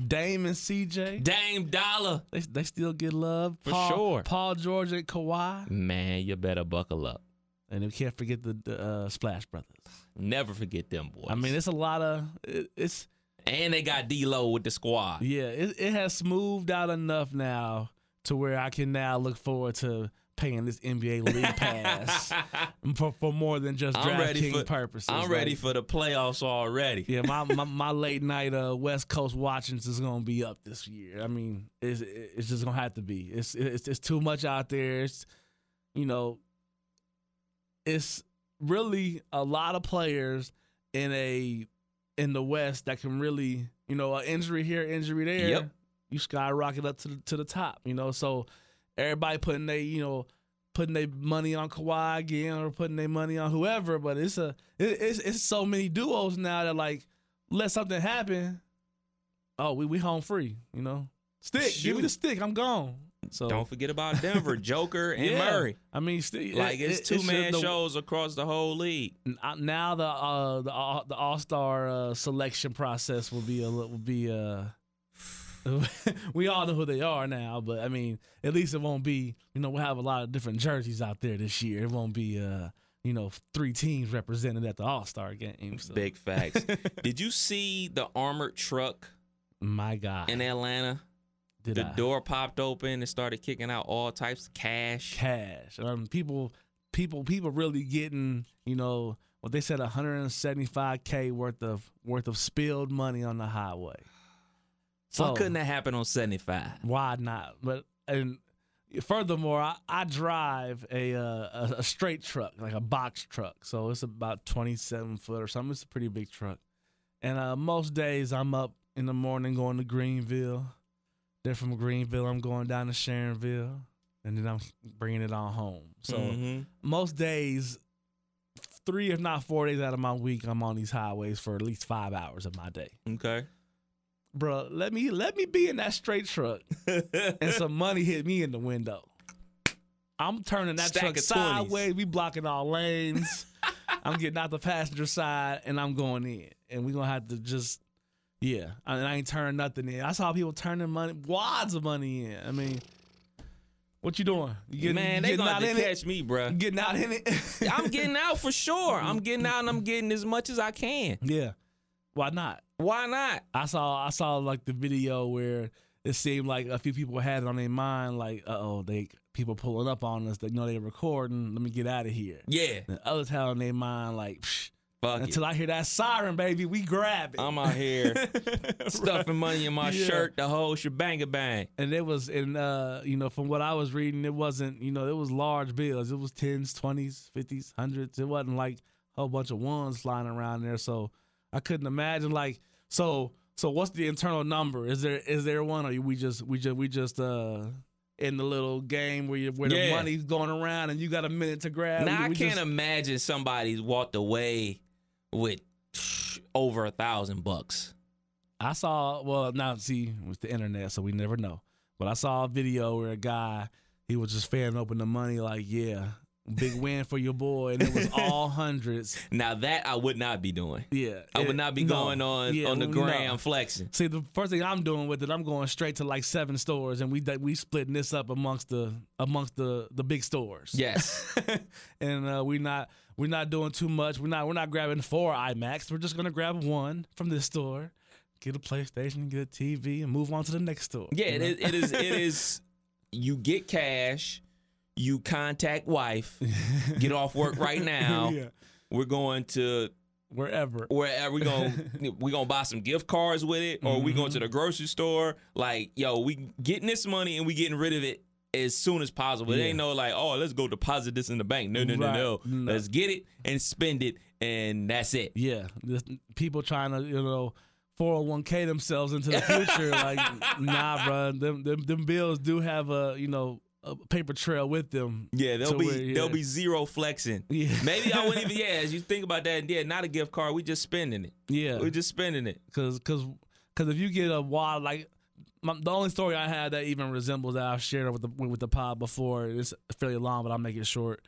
Dame and CJ. Dame Dollar. They they still get love For Paul, sure. Paul George and Kawhi, Man, you better buckle up. and we can't forget the, the uh, Splash Brothers. Never forget them boys. I mean, it's a lot of it, it's And they got D-Lo with the squad. Yeah, it, it has smoothed out enough now to where I can now look forward to paying this NBA league pass *laughs* for, for more than just ready DraftKings purposes. I'm ready Like, for the playoffs already. yeah, my, my, *laughs* my late night uh, West Coast watchings is gonna be up this year. I mean, it's it's just gonna have to be. It's it's it's too much out there. It's you know, it's really a lot of players in a in the West that can really you know an injury here, injury there. Yep. You skyrocket up to the, to the top. You know, so everybody putting they you know putting their money on Kawhi again or putting their money on whoever. But it's a it, it's it's so many duos now that like let something happen. Oh, we we home free. You know, stick. Give me the stick. I'm gone. So Don't forget about Denver, *laughs* Joker, and yeah. Murray. I mean, still, Like it's two man the- shows across the whole league. uh, now the uh, the uh, the All Star uh, selection process will be a will be uh *laughs* we all know who they are now, but I mean, at least it won't be you know we'll have a lot of different jerseys out there this year. It won't be uh you know three teams represented at the All Star game. So. Big facts. *laughs* Did you see the armored truck My God, in Atlanta? did The I? door popped open and started kicking out all types of cash. cash. Um, people, people, people really getting you know what they said 175k worth of worth of spilled money on the highway. Why couldn't that happen on 75? Why not? But and furthermore, I, I drive a, uh, a straight truck, like a box truck. So it's about 27 foot or something. It's a pretty big truck. And uh, most days I'm up in the morning going to Greenville. Then from Greenville, I'm going down to Sharonville, and then I'm bringing it on home. So Mhm. most days, three if not four days out of my week, I'm on these highways for at least five hours of my day Okay. Bro, let me let me be in that straight truck *laughs* and some money hit me in the window. I'm turning that Stack truck of 20s. sideways. We blocking all lanes. I'm getting out the passenger side and I'm going in. And we're gonna have to just yeah. I, I ain't turning nothing in. I saw people turning money wads of money in. I mean, what you doing? You getting, Man, they getting gonna in it? catch me. You Getting out in it. I'm getting out for sure. I'm getting out and I'm getting as much as I can. *laughs* yeah. Why not? Why not? I saw I saw like the video where it seemed like a few people had it on their mind, like, uh oh, they people pulling up on us. They know they're recording. Let me get out of here. Yeah. And others had on their mind, like, Psh, Fuck it. until I hear that siren, baby, we grab it. I'm out here *laughs* stuffing money in my Yeah. shirt, the whole shebang bang. and it was and uh, you know, from what I was reading, it wasn't, you know, it was large bills. It was tens, twenties, fifties, hundreds. It wasn't like a whole bunch of ones flying around there. So I couldn't imagine like so so what's the internal number? Is there is there one or we just we just we just uh in the little game where you where the money's going around and you got a minute to grab? Now We- I we can't just- imagine somebody's walked away with *sniffs* over a thousand bucks. I saw well now see with the internet, so we never know. But I saw a video where a guy he was just fanning open the money like, yeah, big win for your boy, and it was all *laughs* hundreds. Now that I would not be doing. Yeah, I it- would not be no. going on Yeah, on the no. flexing. See, the first thing I'm doing with it, I'm going straight to like seven stores, and we we splitting this up amongst the amongst the the big stores. Yes. *laughs* and uh, we're not we're not doing too much. We're not we're not grabbing four IMAX. We're just gonna grab one from this store, get a PlayStation, get a TV, and move on to the next store. Yeah, you it know? it is. It *laughs* is. You get cash. You contact wife. *laughs* Get off work right now. *laughs* Yeah. We're going to wherever. wherever we going *laughs* we gonna buy some gift cards with it, or we Mm-hmm. going to the grocery store. Like, yo, we getting this money and we getting rid of it as soon as possible. It Yeah. ain't no like, oh, let's go deposit this in the bank. No, no, no, Right. no. No. Let's get it and spend it, and that's it. Yeah, people trying to you know. 401k themselves into the future, like nah, bro. Them, them them bills do have a you know a paper trail with them. Yeah, there'll be where, yeah. there'll be zero flexing. *laughs* Yeah. Maybe I wouldn't even. *laughs* Yeah, as you think about that, yeah, not a gift card. We just spending it. Yeah, We're just spending it. Cause, cause, cause if you get a wild like, my, the only story I had that even resembles that I've shared with the with the pod before. It's fairly long, but I'll make it short.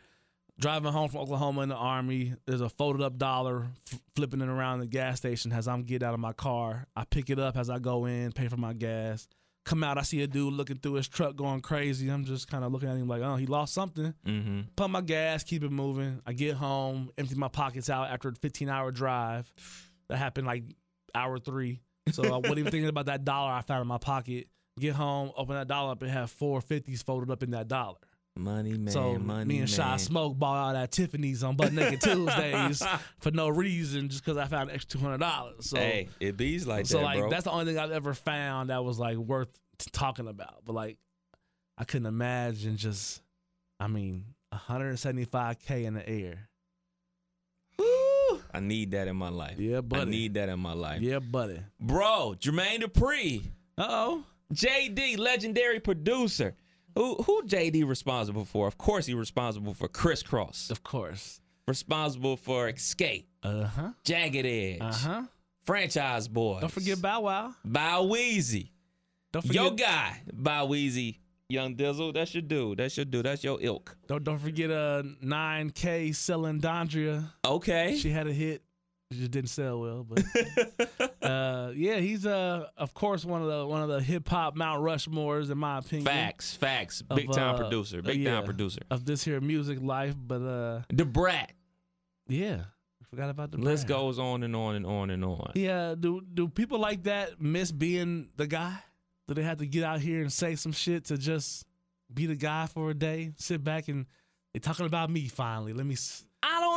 Driving home from Oklahoma in the army, there's a folded up dollar f- flipping it around the gas station as I'm getting out of my car. I pick it up as I go in, pay for my gas. Come out, I see a dude looking through his truck going crazy. I'm just kind of looking at him like, oh, he lost something. Mm-hmm. Pump my gas, keep it moving. I get home, empty my pockets out after a 15 hour drive. That happened like hour three. So I wasn't even thinking about that dollar I found in my pocket. Get home, open that dollar up, and have four fifties folded up in that dollar. Money man, so money me and Shy man. Smoke bought all that Tiffany's on Butt Naked Tuesdays *laughs* for no reason, just because I found an extra two hundred dollars. So, hey, it bees like so that, like bro. that's the only thing I've ever found that was like worth t- talking about. But like, I couldn't imagine just, I mean, one hundred seventy five k in the air. Woo! I need that in my life. Yeah, buddy. I need that in my life. Yeah, buddy. Bro, Jermaine Dupri, Uh oh. JD, legendary producer. Who who JD responsible for? Of course, he responsible for Kris Kross. Of course. Responsible for Xscape, Uh huh. Jagged Edge, Uh huh. Franchise Boys. Don't forget Bow Wow. Bow Weezy. Don't forget. Yo guy, Bow Weezy. Young Dizzle, that's your dude. That's your dude. That's your ilk. Don't don't forget uh nine K selling Dondria. Okay. She had a hit. It just didn't sell well, but *laughs* uh, yeah, he's uh of course one of the one of the hip hop Mount Rushmores in my opinion. Facts, facts. of, Big time uh, producer. Big yeah, time producer. of this here music life. But uh, Da Brat. yeah, I forgot about the List brand. goes on and on and on and on. Yeah, do do people like that miss being the guy? Do they have to get out here and say some shit to just be the guy for a day? Sit back and they talking about me finally. Let me.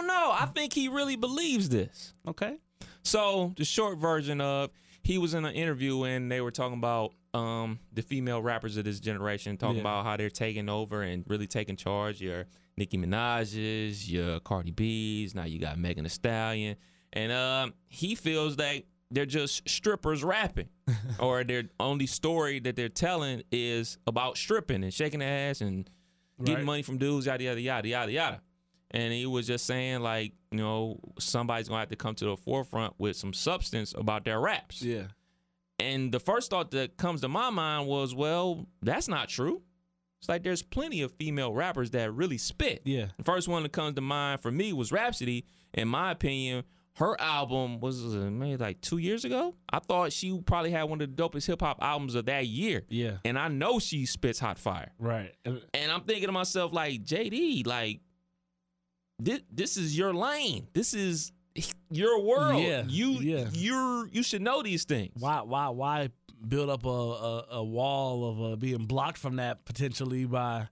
Don't know. I think he really believes this. Okay. So the short version of he was in an interview and they were talking about um, the female rappers of this generation, talking Yeah. about how they're taking over and really taking charge. Your Nicki Minaj's, your Cardi B's. Now you got Megan Thee Stallion, and um, he feels like they're just strippers rapping, *laughs* or their only story that they're telling is about stripping and shaking their ass and getting Right. money from dudes, yada yada yada yada yada. And he was just saying like, you know, somebody's gonna have to come to the forefront with some substance about their raps. Yeah. And the first thought that comes to my mind was, well, that's not true. It's like there's plenty of female rappers that really spit. Yeah. The first one that comes to mind for me was Rapsody. In my opinion, her album was maybe like two years ago. I thought she probably had one of the dopest hip hop albums of that year. Yeah. And I know she spits hot fire. Right. And I'm thinking to myself, like, JD, like, this, this is your lane. This is your world. Yeah, You yeah. you're you should know these things. why why why build up a a, a wall of uh, being blocked from that potentially by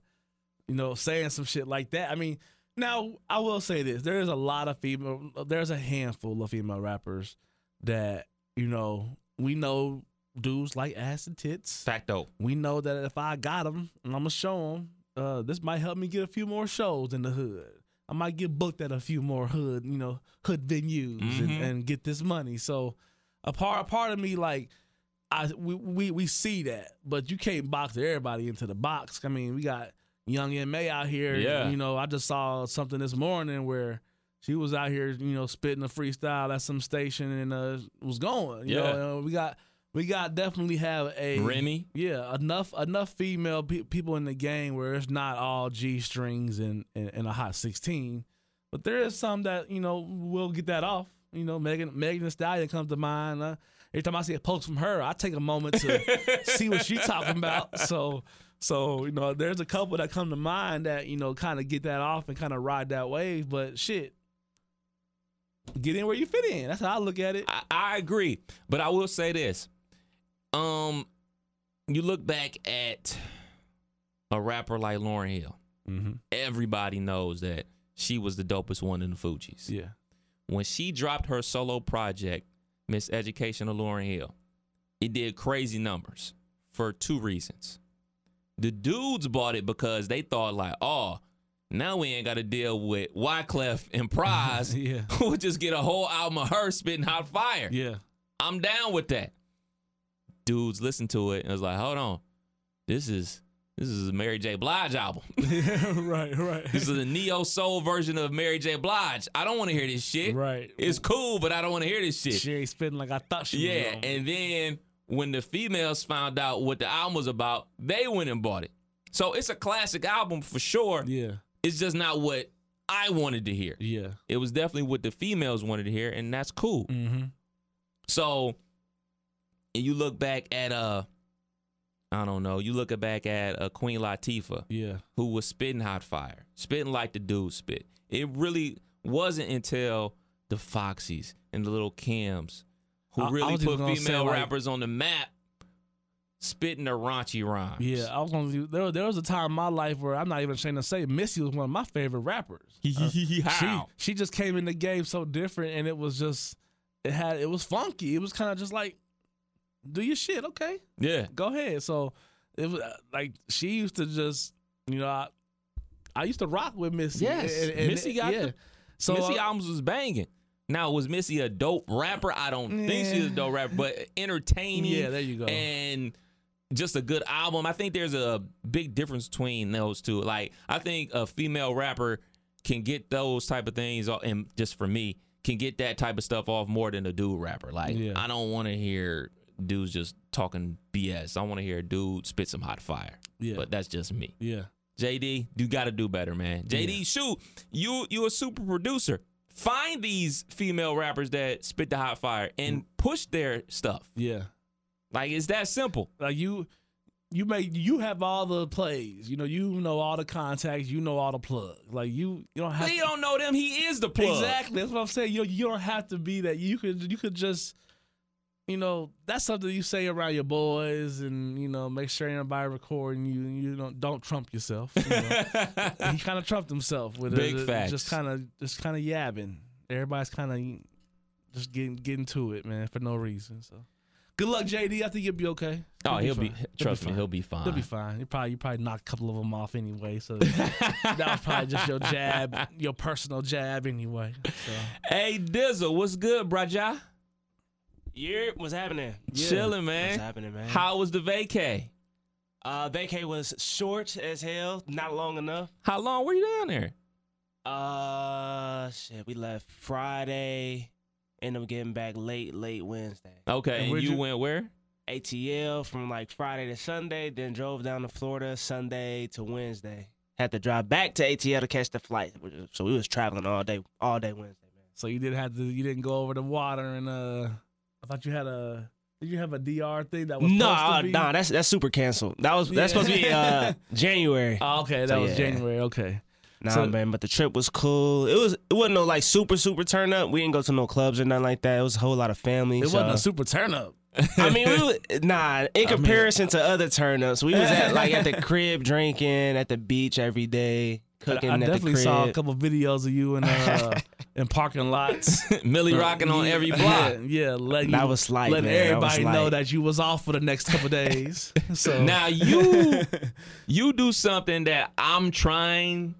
you know saying some shit like that i mean now i will say this there is a lot of female there's a handful of female rappers that you know we know dudes like ass and tits Facto. we know that if i got them and i'm gonna show them uh, this might help me get a few more shows in the hood i might get booked at a few more hood you know hood venues and, Mhm. and get this money so a part a part of me like I we, we we see that, but you can't box everybody into the box. I mean, we got Young M.A out here. Yeah. You know, I just saw something this morning where she was out here, you know, spitting a freestyle at some station and uh was going. You Yeah. know, we got we got definitely have a Remy. Yeah, enough enough female pe- people in the game where it's not all G strings and, and and a hot sixteen, but there is some that you know will get that off. You know, Megan Megan Thee Stallion comes to mind. Uh, every time I see a post from her, I take a moment to *laughs* see what she's talking about. So, so you know, there's a couple that come to mind that you know kind of get that off and kind of ride that wave. But shit, get in where you fit in. That's how I look at it. I, I agree, but I will say this: um, you look back at a rapper like Lauryn Hill. Mm-hmm. Everybody knows that she was the dopest one in the Fugees. Yeah, When she dropped her solo project, Miseducation of Lauryn Hill, it did crazy numbers for two reasons. The dudes bought it because they thought like, oh, now we ain't got to deal with Wyclef and *laughs* Pras. yeah, *laughs* we'll just get a whole album of her spitting hot fire. yeah. I'm down with that. Dudes listened to it and was like, hold on, this is this is a Mary J. Blige album. *laughs* right, right, this is a neo soul version of Mary J. Blige. I don't want to hear this shit. right. It's cool, but I don't want to hear this shit. She ain't spitting like I thought she Yeah, was. and then when the females found out what the album was about, they went and bought it. So it's a classic album for sure. yeah, It's just not what I wanted to hear. yeah. It was definitely what the females wanted to hear, and that's cool. Mm-hmm. So and you look back at uh I don't know, you look back at uh, Queen Latifah Yeah, who was spitting hot fire, spitting like the dude spit. It really wasn't until the Foxies and the little Kims who I- I really even put gonna say, female like- rappers on the map, spitting the raunchy rhymes. Yeah, I was gonna. do- There, there was a time in my life where I'm not even ashamed to say Missy was one of my favorite rappers. *laughs* How? She she just came in the game so different, and it was just it had it was funky. It was kind of just like, do your shit, okay, yeah. go ahead. So it was uh, like she used to just you know I, I used to rock with Missy. Yes, Missy got yeah. the- So Missy uh, albums was banging. Now was Missy a dope rapper? I don't think she was a dope rapper, but entertaining. Yeah, there you go. And just a good album. I think there's a big difference between those two. Like I think a female rapper can get those type of things, and just for me, can get that type of stuff off more than a dude rapper. Like Yeah. I don't want to hear dudes just talking BS. I want to hear a dude spit some hot fire. Yeah. But that's just me. yeah. JD, you got to do better, man. JD, shoot, you you a super producer. Find these female rappers that spit the hot fire and mm. push their stuff. Yeah. Like it's that simple. Like you you make you have all the plays. You know, you know all the contacts, you know all the plugs. Like you you don't have He to, don't know them. He is the plug. Exactly. That's what I'm saying. You you don't have to be that. You could you could just you know, that's something you say around your boys and you know, make sure anybody recording you you don't don't trump yourself. You know? *laughs* he kind of trumped himself with Big it, facts. just kind of just kind of yabbing. Everybody's kind of just getting getting to it, man, for no reason. So, good luck, JD. I think you'll be okay. Oh, he'll be. fine. Trust me, he'll be fine. He'll be fine. You probably you probably knocked a couple of them off anyway. So *laughs* that was probably just your jab, your personal jab anyway. So Hey Dizzle, what's good, brajah? Yeah, what's happening? Chilling, man. What's happening, man? How was the vacay? Uh, vacay was short as hell, not long enough. How long were you down there? Uh, shit, we left Friday, ended up getting back late, late Wednesday. Okay, And and, where'd you you- went where? ATL from like Friday to Sunday, then drove down to Florida Sunday to Wednesday. Had to drive back to ATL to catch the flight, so we was traveling all day, all day Wednesday, man. so you didn't have to you didn't go over the water and uh I thought you had a did you have a DR thing that was Nah, nah, that's that's super canceled. That was that's Yeah. supposed to be uh *laughs* January. Oh, okay, that So, was yeah. January. Okay. Nah, So- man, but the trip was cool. It was it wasn't no like super super turn up. We didn't go to no clubs or nothing like that. It was a whole lot of family. It so- wasn't a super turn up. I mean, we was, nah. In *laughs* comparison to other turn ups, we was at like at the *laughs* crib drinking, at the beach every day, cooking I the definitely saw a couple videos of you in uh in parking lots. Millie rocking on Yeah, every block. Yeah, yeah letting That was light, letting man. Everybody know light. that you was off for the next couple days. So Now you you do something that I'm trying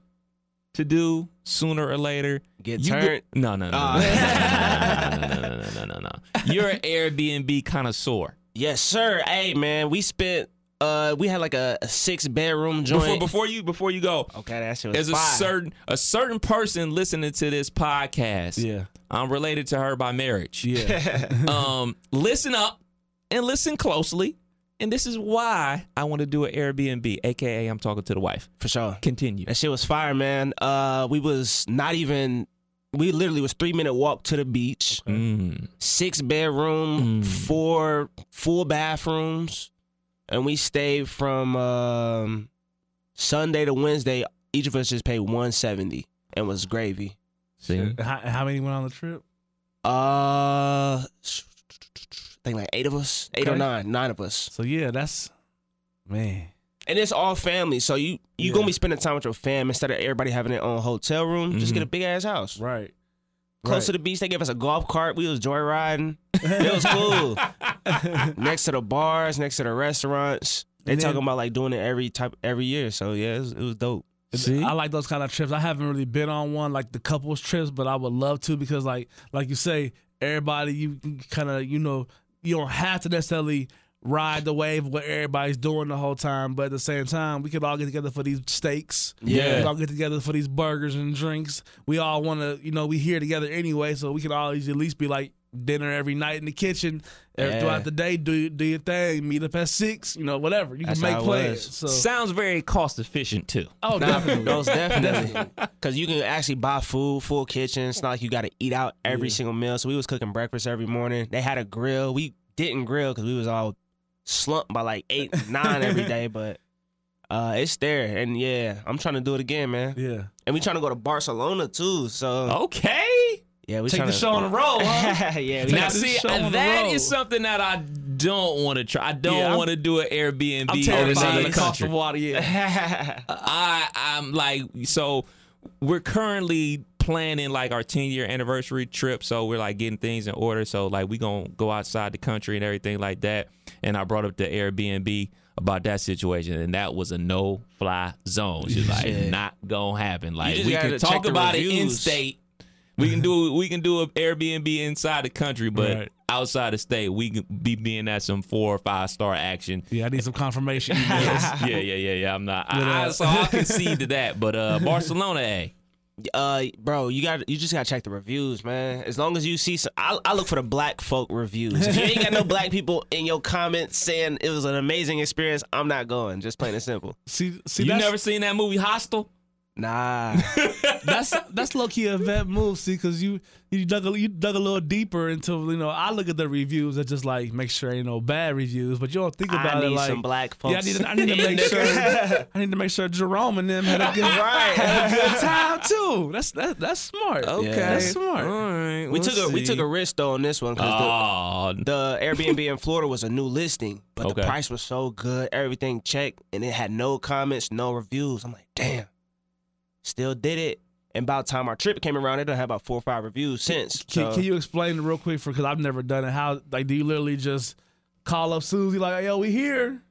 to do sooner or later. Get You turned? no, no, no, Ah. no, no, no, no, no, no, no, no, no. You're an Airbnb connoisseur. Yes, sir. Hey, man, we spent. Uh, we had like a, a six bedroom joint. Before before you before you go, okay, that shit was there's a certain a certain person listening to this podcast. Yeah. I'm related to her by marriage. yeah. *laughs* *laughs* um, listen up and listen closely. And this is why I want to do an Airbnb, aka I'm talking to the wife. for sure. Continue. That shit was fire, man. Uh, we was not even. We literally was three minute walk to the beach. Mm. Six bedroom, Mm. four full bathrooms, and we stayed from um, Sunday to Wednesday. Each of us just paid one seventy and was gravy. See? how, how many went on the trip? Uh, I think like eight of us, eight or nine, nine of us, So yeah, that's man. and it's all family. So you you Yeah. gonna be spending time with your fam instead of everybody having their own hotel room. Just Mhm. get a big ass house. Right. Close Right. to the beach, they gave us a golf cart. We was joyriding. It was cool. *laughs* next to the bars, next to the restaurants. They And then- talking about like doing it every type every year. So yeah, it was, it was dope. See? I like those kind of trips. I haven't really been on one like the couples trips, but I would love to because like like you say, everybody you kind of you know you don't have to necessarily ride the wave of what everybody's doing the whole time, but at the same time, we could all get together for these steaks. Yeah. we could all get together for these burgers and drinks. We all want to, you know, we here together anyway, so we can always at least be like dinner every night in the kitchen er, Yeah. throughout the day. Do do your thing. Meet up at six. You know, whatever. You That's can make plans. So Sounds very cost efficient too. oh, Nah, definitely. most definitely. Because you can actually buy food, full kitchen. It's not like you got to eat out every Yeah. single meal. So we was cooking breakfast every morning. They had a grill. We didn't grill because we was all slumped by like eight, *laughs* nine every day. But uh, it's there, and yeah, I'm trying to do it again, man. Yeah. And we trying to go to Barcelona too. So Okay. Yeah, we Take the show on the road, huh? *laughs* yeah, we Now, Take see, show on the that road. something that I don't want to try. I don't I'm- want to do an Airbnb I'm terrified of the cost country. of water. Yeah. *laughs* I I'm like so we're currently planning like our 10 year anniversary trip so we're like getting things in order so like we gonna go outside the country and everything like that and I brought up the Airbnb about that situation and that was a no fly zone she's like *laughs* Shit. not gonna happen like we can talk the about it in state. we can do we can do an Airbnb inside the country but Right. outside the state we can be being at some four or five star action Yeah, I need some confirmation. *laughs* yeah, yeah, yeah, yeah. I'm not. But, I, I, uh, so I'll *laughs* concede to that. But uh, Barcelona, A. Uh, bro, you got you just gotta check the reviews, man. As long as you see, some, I, I look for the black folk reviews. If you ain't got no black people in your comments saying it was an amazing experience, I'm not going. Just plain and simple. see, see, You that's, never seen that movie Hostel? Nah, *laughs* that's that's low key a vet move. See, because you you dug a, you dug a little deeper into you know. I look at the reviews and just like make sure ain't no bad reviews, but you don't think about I it like some black folks. yeah. I need to, I need to make *laughs* sure *laughs* I need to make sure Jerome and them had a good Right. had a good time too. That's that that's smart. Okay. that's smart. All right. we took a we took a risk though on this one because Oh, the, the Airbnb in Florida was a new listing, but Okay. the price was so good, everything checked, and it had no comments, no reviews. I'm like, damn. Still did it. And about the time our trip came around, it done had about four or five reviews since. Can, So- can you explain real quick for because I've never done it? How like do you literally just call up Susie like, yo, we here?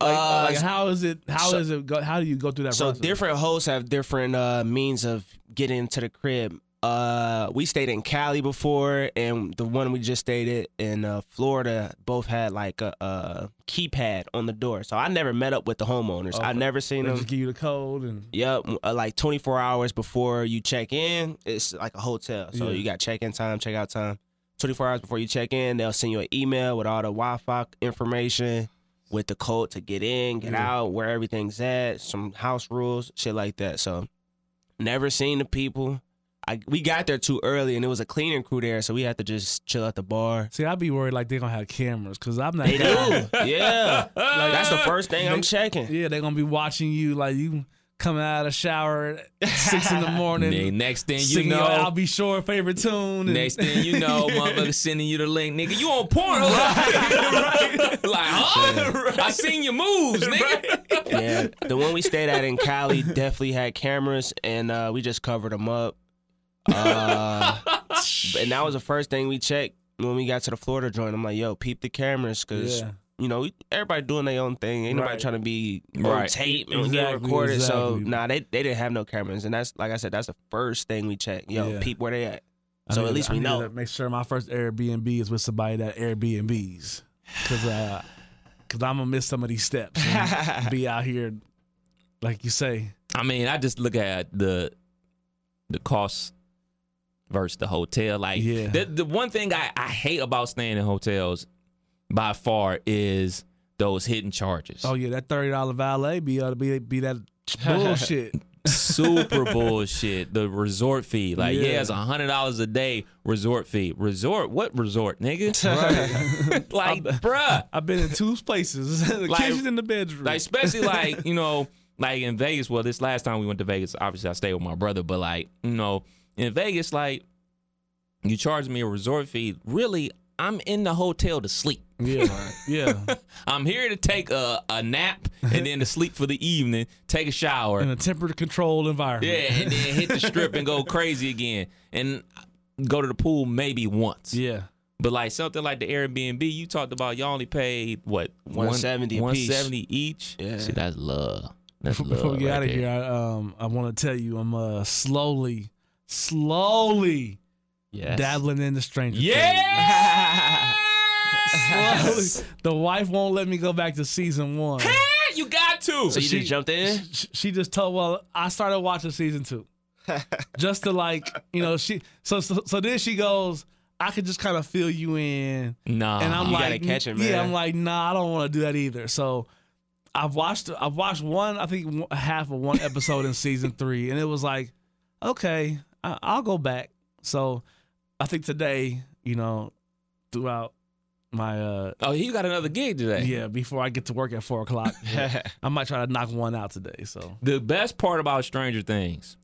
Like, Uh, like how is it? How so- is it? Go, how do you go through that So process? different hosts have different uh, means of getting into the crib. Uh, we stayed in Cali before, and the one we just stayed at in uh, Florida both had like a, a keypad on the door. So I never met up with the homeowners. I Okay. never seen They them. just give you the code and Yep, uh, like 24 hours before you check in, it's like a hotel. So Yeah. you got check in time, check out time. 24 hours before you check in, they'll send you an email with all the Wi Fi information, with the code to get in, get Yeah. out, where everything's at, some house rules, shit like that. So never seen the people. I, we got there too early and it was a cleaning crew there, so we had to just chill at the bar. see, I'd be worried like they're gonna have cameras because I'm not. They do, *laughs* yeah. Like, That's the uh, first thing I'm checking. Yeah, they're gonna be watching you like you coming out of the shower at six in the morning. *laughs* Then next thing you singing your know, I'll be sure favorite tune. and- next thing you know, *laughs* motherfucker sending you the link, nigga. You on porn? *laughs* right? Like, huh? I seen your moves, nigga. yeah, the one we stayed at in Cali definitely had cameras, and uh, we just covered them up. Uh, and that was the first thing we checked when we got to the Florida joint. I'm like, yo, peep the cameras, because Yeah. You know everybody doing their own thing. Ain't nobody Right. trying to be on Right. tape and Exactly, get recorded. So exactly. nah, they they didn't have no cameras, and that's like I said, that's the first thing we check. Yo, Yeah. peep where they at. So need at least I we need know. to Make sure my first Airbnb is with somebody that Airbnbs, because uh, cause I'm gonna miss some of these steps. and *laughs* be out here, like you say. I mean, I just look at the the cost versus the hotel. Like, Yeah. the, the one thing I, I hate about staying in hotels by far is those hidden charges. Oh yeah, that thirty dollar valet be uh, be be that bullshit. *laughs* *laughs* super bullshit. The resort fee, like yeah, Yeah. it's a hundred dollars a day resort fee. Resort? What resort, nigga? *laughs* like, bruh. I've been in two places, the Like- kitchen and the bedroom. Like, especially like you know, like in Vegas. Well, this last time we went to Vegas, obviously I stayed with my brother, but like you know, in Vegas, like you charge me a resort fee. Really, I'm in the hotel to sleep. yeah, yeah, *laughs* I'm here to take a, a nap and then to sleep for the evening, take a shower, in a temperature controlled environment. Yeah, and then *laughs* hit the strip and go crazy again, and go to the pool maybe once. yeah. But like something like the Airbnb, you talked about, y'all only paid what 170 a one piece. seventy each. Yeah. See, that's love. That's love. Before we get right out of there. here, I, um, I want to tell you, I'm uh, slowly, slowly yes. dabbling in the Stranger Yeah. Things. *laughs* Slowly. The wife won't let me go back to season one. you got to. So you She- just jumped in? She, she just told. Well, I started watching season two, *laughs* just to like, you know, she. So so, so then she goes. I could just kind of fill you in, nah. and I'm you like, gotta catch it, yeah. I'm like, nah, I don't want to do that either. So I've watched, I've watched one, I think half of one episode in season three, and it was like, okay, I, I'll go back. So I think today, you know, throughout my uh oh, you got another gig today. yeah, before I get to work at four o'clock, *laughs* I might try to knock one out today. So The best part about Stranger Things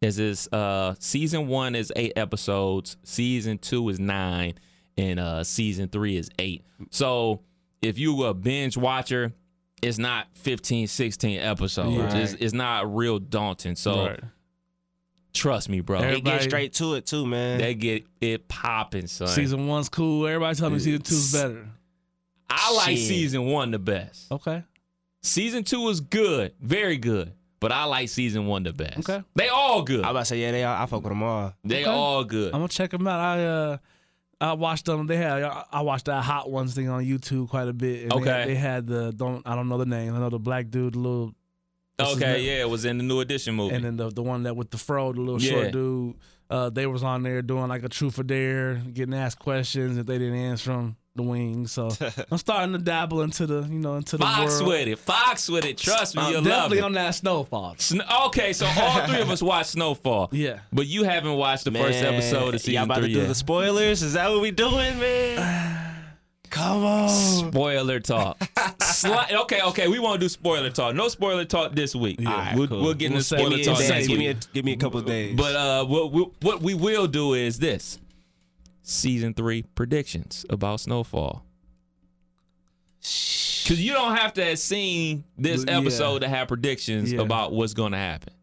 is this uh season one is eight episodes, season two is nine, and uh season three is eight. So if you a binge watcher, it's not 15, 16 episodes. Right. It's, it's not real daunting. So Right. Trust me, bro. They Everybody- get straight to it too, man. They get it popping, son. Season one's cool. Everybody telling me season two's better. I like Shit. season one the best. Okay. Season two is good, very good, but I like season one the best. Okay. they all good. I about to say yeah, they are. I fuck with them all. They Okay. all good. I'm gonna check them out. I uh, I watched them. They had I- I watched that Hot Ones thing on YouTube quite a bit. And They Okay. had, they had the don't I don't know the name. I know the black dude, the little, what's his Okay, yeah, it was in the new edition movie. and then the the one that with the fro, the little Yeah. short dude. Uh, they was on there doing like a truth or dare, getting asked questions if they didn't answer them. The wings. So *laughs* I'm starting to dabble into the you know into the Fox world. with it. Fox with it. Trust me, I'm you'll love definitely it. on that snowfall. Sn- okay, so all three of us *laughs* watched Snowfall. Yeah. But you haven't watched the first episode of season Y'all about three to do yet. the spoilers? Is that what we doing, man? *sighs* *sighs* *sighs* Come on. Spoiler talk. *laughs* Sli- okay, okay, we won't do spoiler talk. No spoiler talk this week. Yeah. All Alright, we'll, cool. we'll get into We'll spoiler Give me, a talk day. next give, me a, week. give me a couple of days. But uh, what, we, what we will do is this: season three predictions about Snowfall. Because you don't have to have seen this Yeah. episode to have predictions Yeah. about what's going to happen.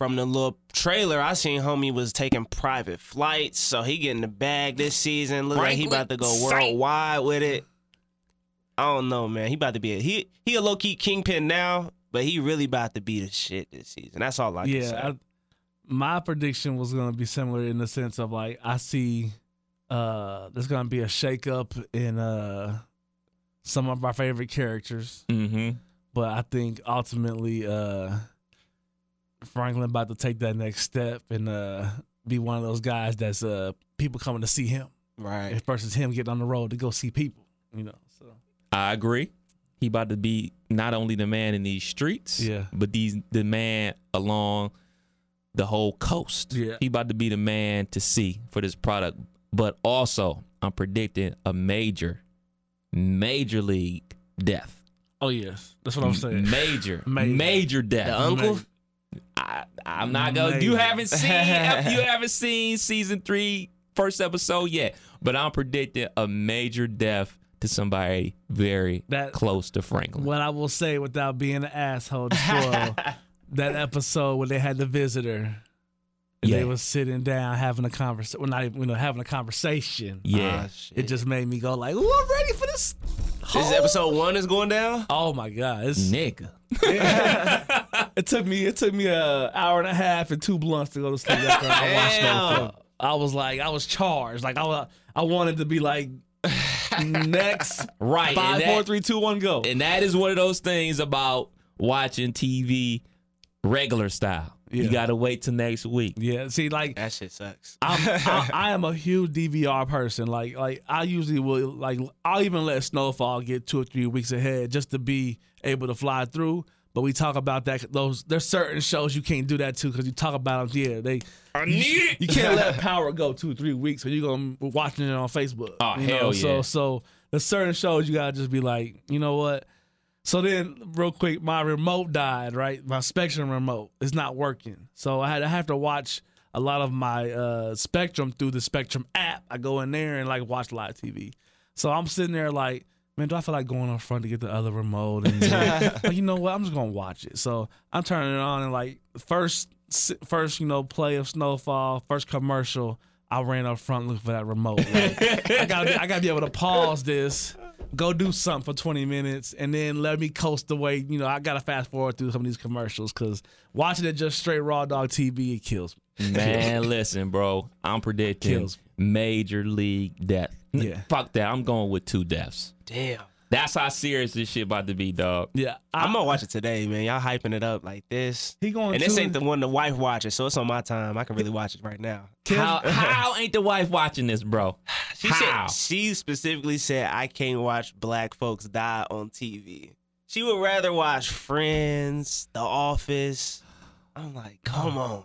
From the little trailer, I seen homie was taking private flights, so he getting the bag this season. Look like he about to go worldwide with it. I don't know, man. He about to be a he. He a low key kingpin now, but he really about to be the shit this season. That's all I can say. yeah, I, my prediction was gonna be similar in the sense of like I see uh there's gonna be a shakeup in uh some of our favorite characters, Mm-hmm. but I think ultimately uh Franklin about to take that next step and uh be one of those guys that's uh people coming to see him right. versus him getting on the road to go see people, you know. So I agree. He about to be not only the man in these streets, Yeah. but these the man along the whole coast. Yeah. He about to be the man to see for this product. But also, I'm predicting a major, major league death. Oh yes. That's what I'm saying. Major, *laughs* Major. major, death. The uncle? I, I'm not gonna. You haven't *laughs* seen. you haven't seen season three, first episode yet. But I'm predicting a major death to somebody very That- close to Franklin. What I will say without being an asshole to *laughs* spoil that episode where they had the visitor. And Yeah. they was sitting down having a conversation. Well, not even you know having a conversation. Yeah. Ah, shit. It just made me go like, "Ooh, I'm ready for this." this episode one is going down. Oh my god! It's, Nigga. *laughs* it took me it took me a hour and a half and two blunts to go to sleep after I watched *laughs* Damn. Snowfall. I was like, I was charged. Like I was, I wanted to be like, *laughs* next Right. five, that, three, two, one, go. and that is one of those things about watching TV regular style. Yeah. You got to wait till next week. Yeah, see, like That shit sucks. I'm, *laughs* I, I am a huge DVR person. Like, like I usually will. Like, I'll even let Snowfall get two or three weeks ahead just to be able to fly through. But we talk about that. Those there's certain shows you can't do that to because you talk about them. Yeah, they. I need it. You can't let *laughs* Power go two or three weeks, or you're gonna be watching it on Facebook. Oh, you hell know? So yeah. so there's certain shows you gotta just be like, you know what? So then, real quick, my remote died. Right, my Spectrum remote is not working. So I had I have to watch a lot of my uh, Spectrum through the Spectrum app. I go in there and like watch live TV. So I'm sitting there like, man, do I feel like going up front to get the other remote? And like, *laughs* you know what? I'm just gonna watch it. So I'm turning it on and like first first you know play of Snowfall, first commercial. I ran up front looking for that remote. Like, I gotta I gotta be able to pause this, go do something for 20 minutes, and then let me coast away. You know, I gotta fast forward through some of these commercials because watching it just straight raw dog TV it kills me. Man, *laughs* listen, bro. I'm predicting Kills. major league death. Yeah. Fuck that. I'm going with two deaths. Damn. That's how serious this shit about to be, dog. Yeah, I, I'm gonna watch it today, man. Y'all hyping it up like this. he going And this ain't the one the wife watches, so it's on my time. I can really watch it right now. How, how ain't the wife watching this, bro? *sighs* She How? said she specifically said I can't watch black folks die on TV. She would rather watch Friends, The Office. I'm like, come on.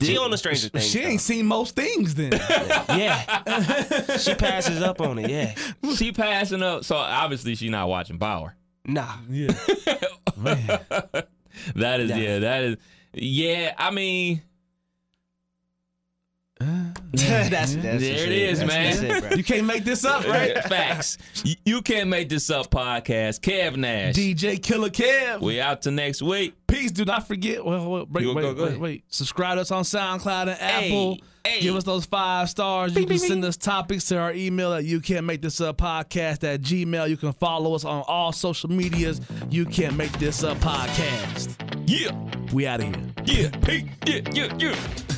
She on the Stranger Things. She ain't seen most things then. though. *laughs* Yeah. she passes up on it. Yeah. She passing up, so obviously she not watching Power. Nah. yeah, man. *laughs* That is Yeah. yeah. That is Yeah, I mean, *laughs* that's, that's there it is, That's- man. that's it. You can't make this up, right? Facts. You, you can't make this up podcast. Kev Nash. DJ Killer Kev. we out to next week. Peace. Do not forget. Well, wait, wait, wait, go- go wait, wait. Subscribe to us on SoundCloud and Apple. hey. Give us those five stars. You can send us topics to our email at you can't make this up podcast at Gmail. You can follow us on all social medias. You can't make this up podcast. Yeah. We out of here. Yeah. Hey. Yeah. Yeah. Yeah.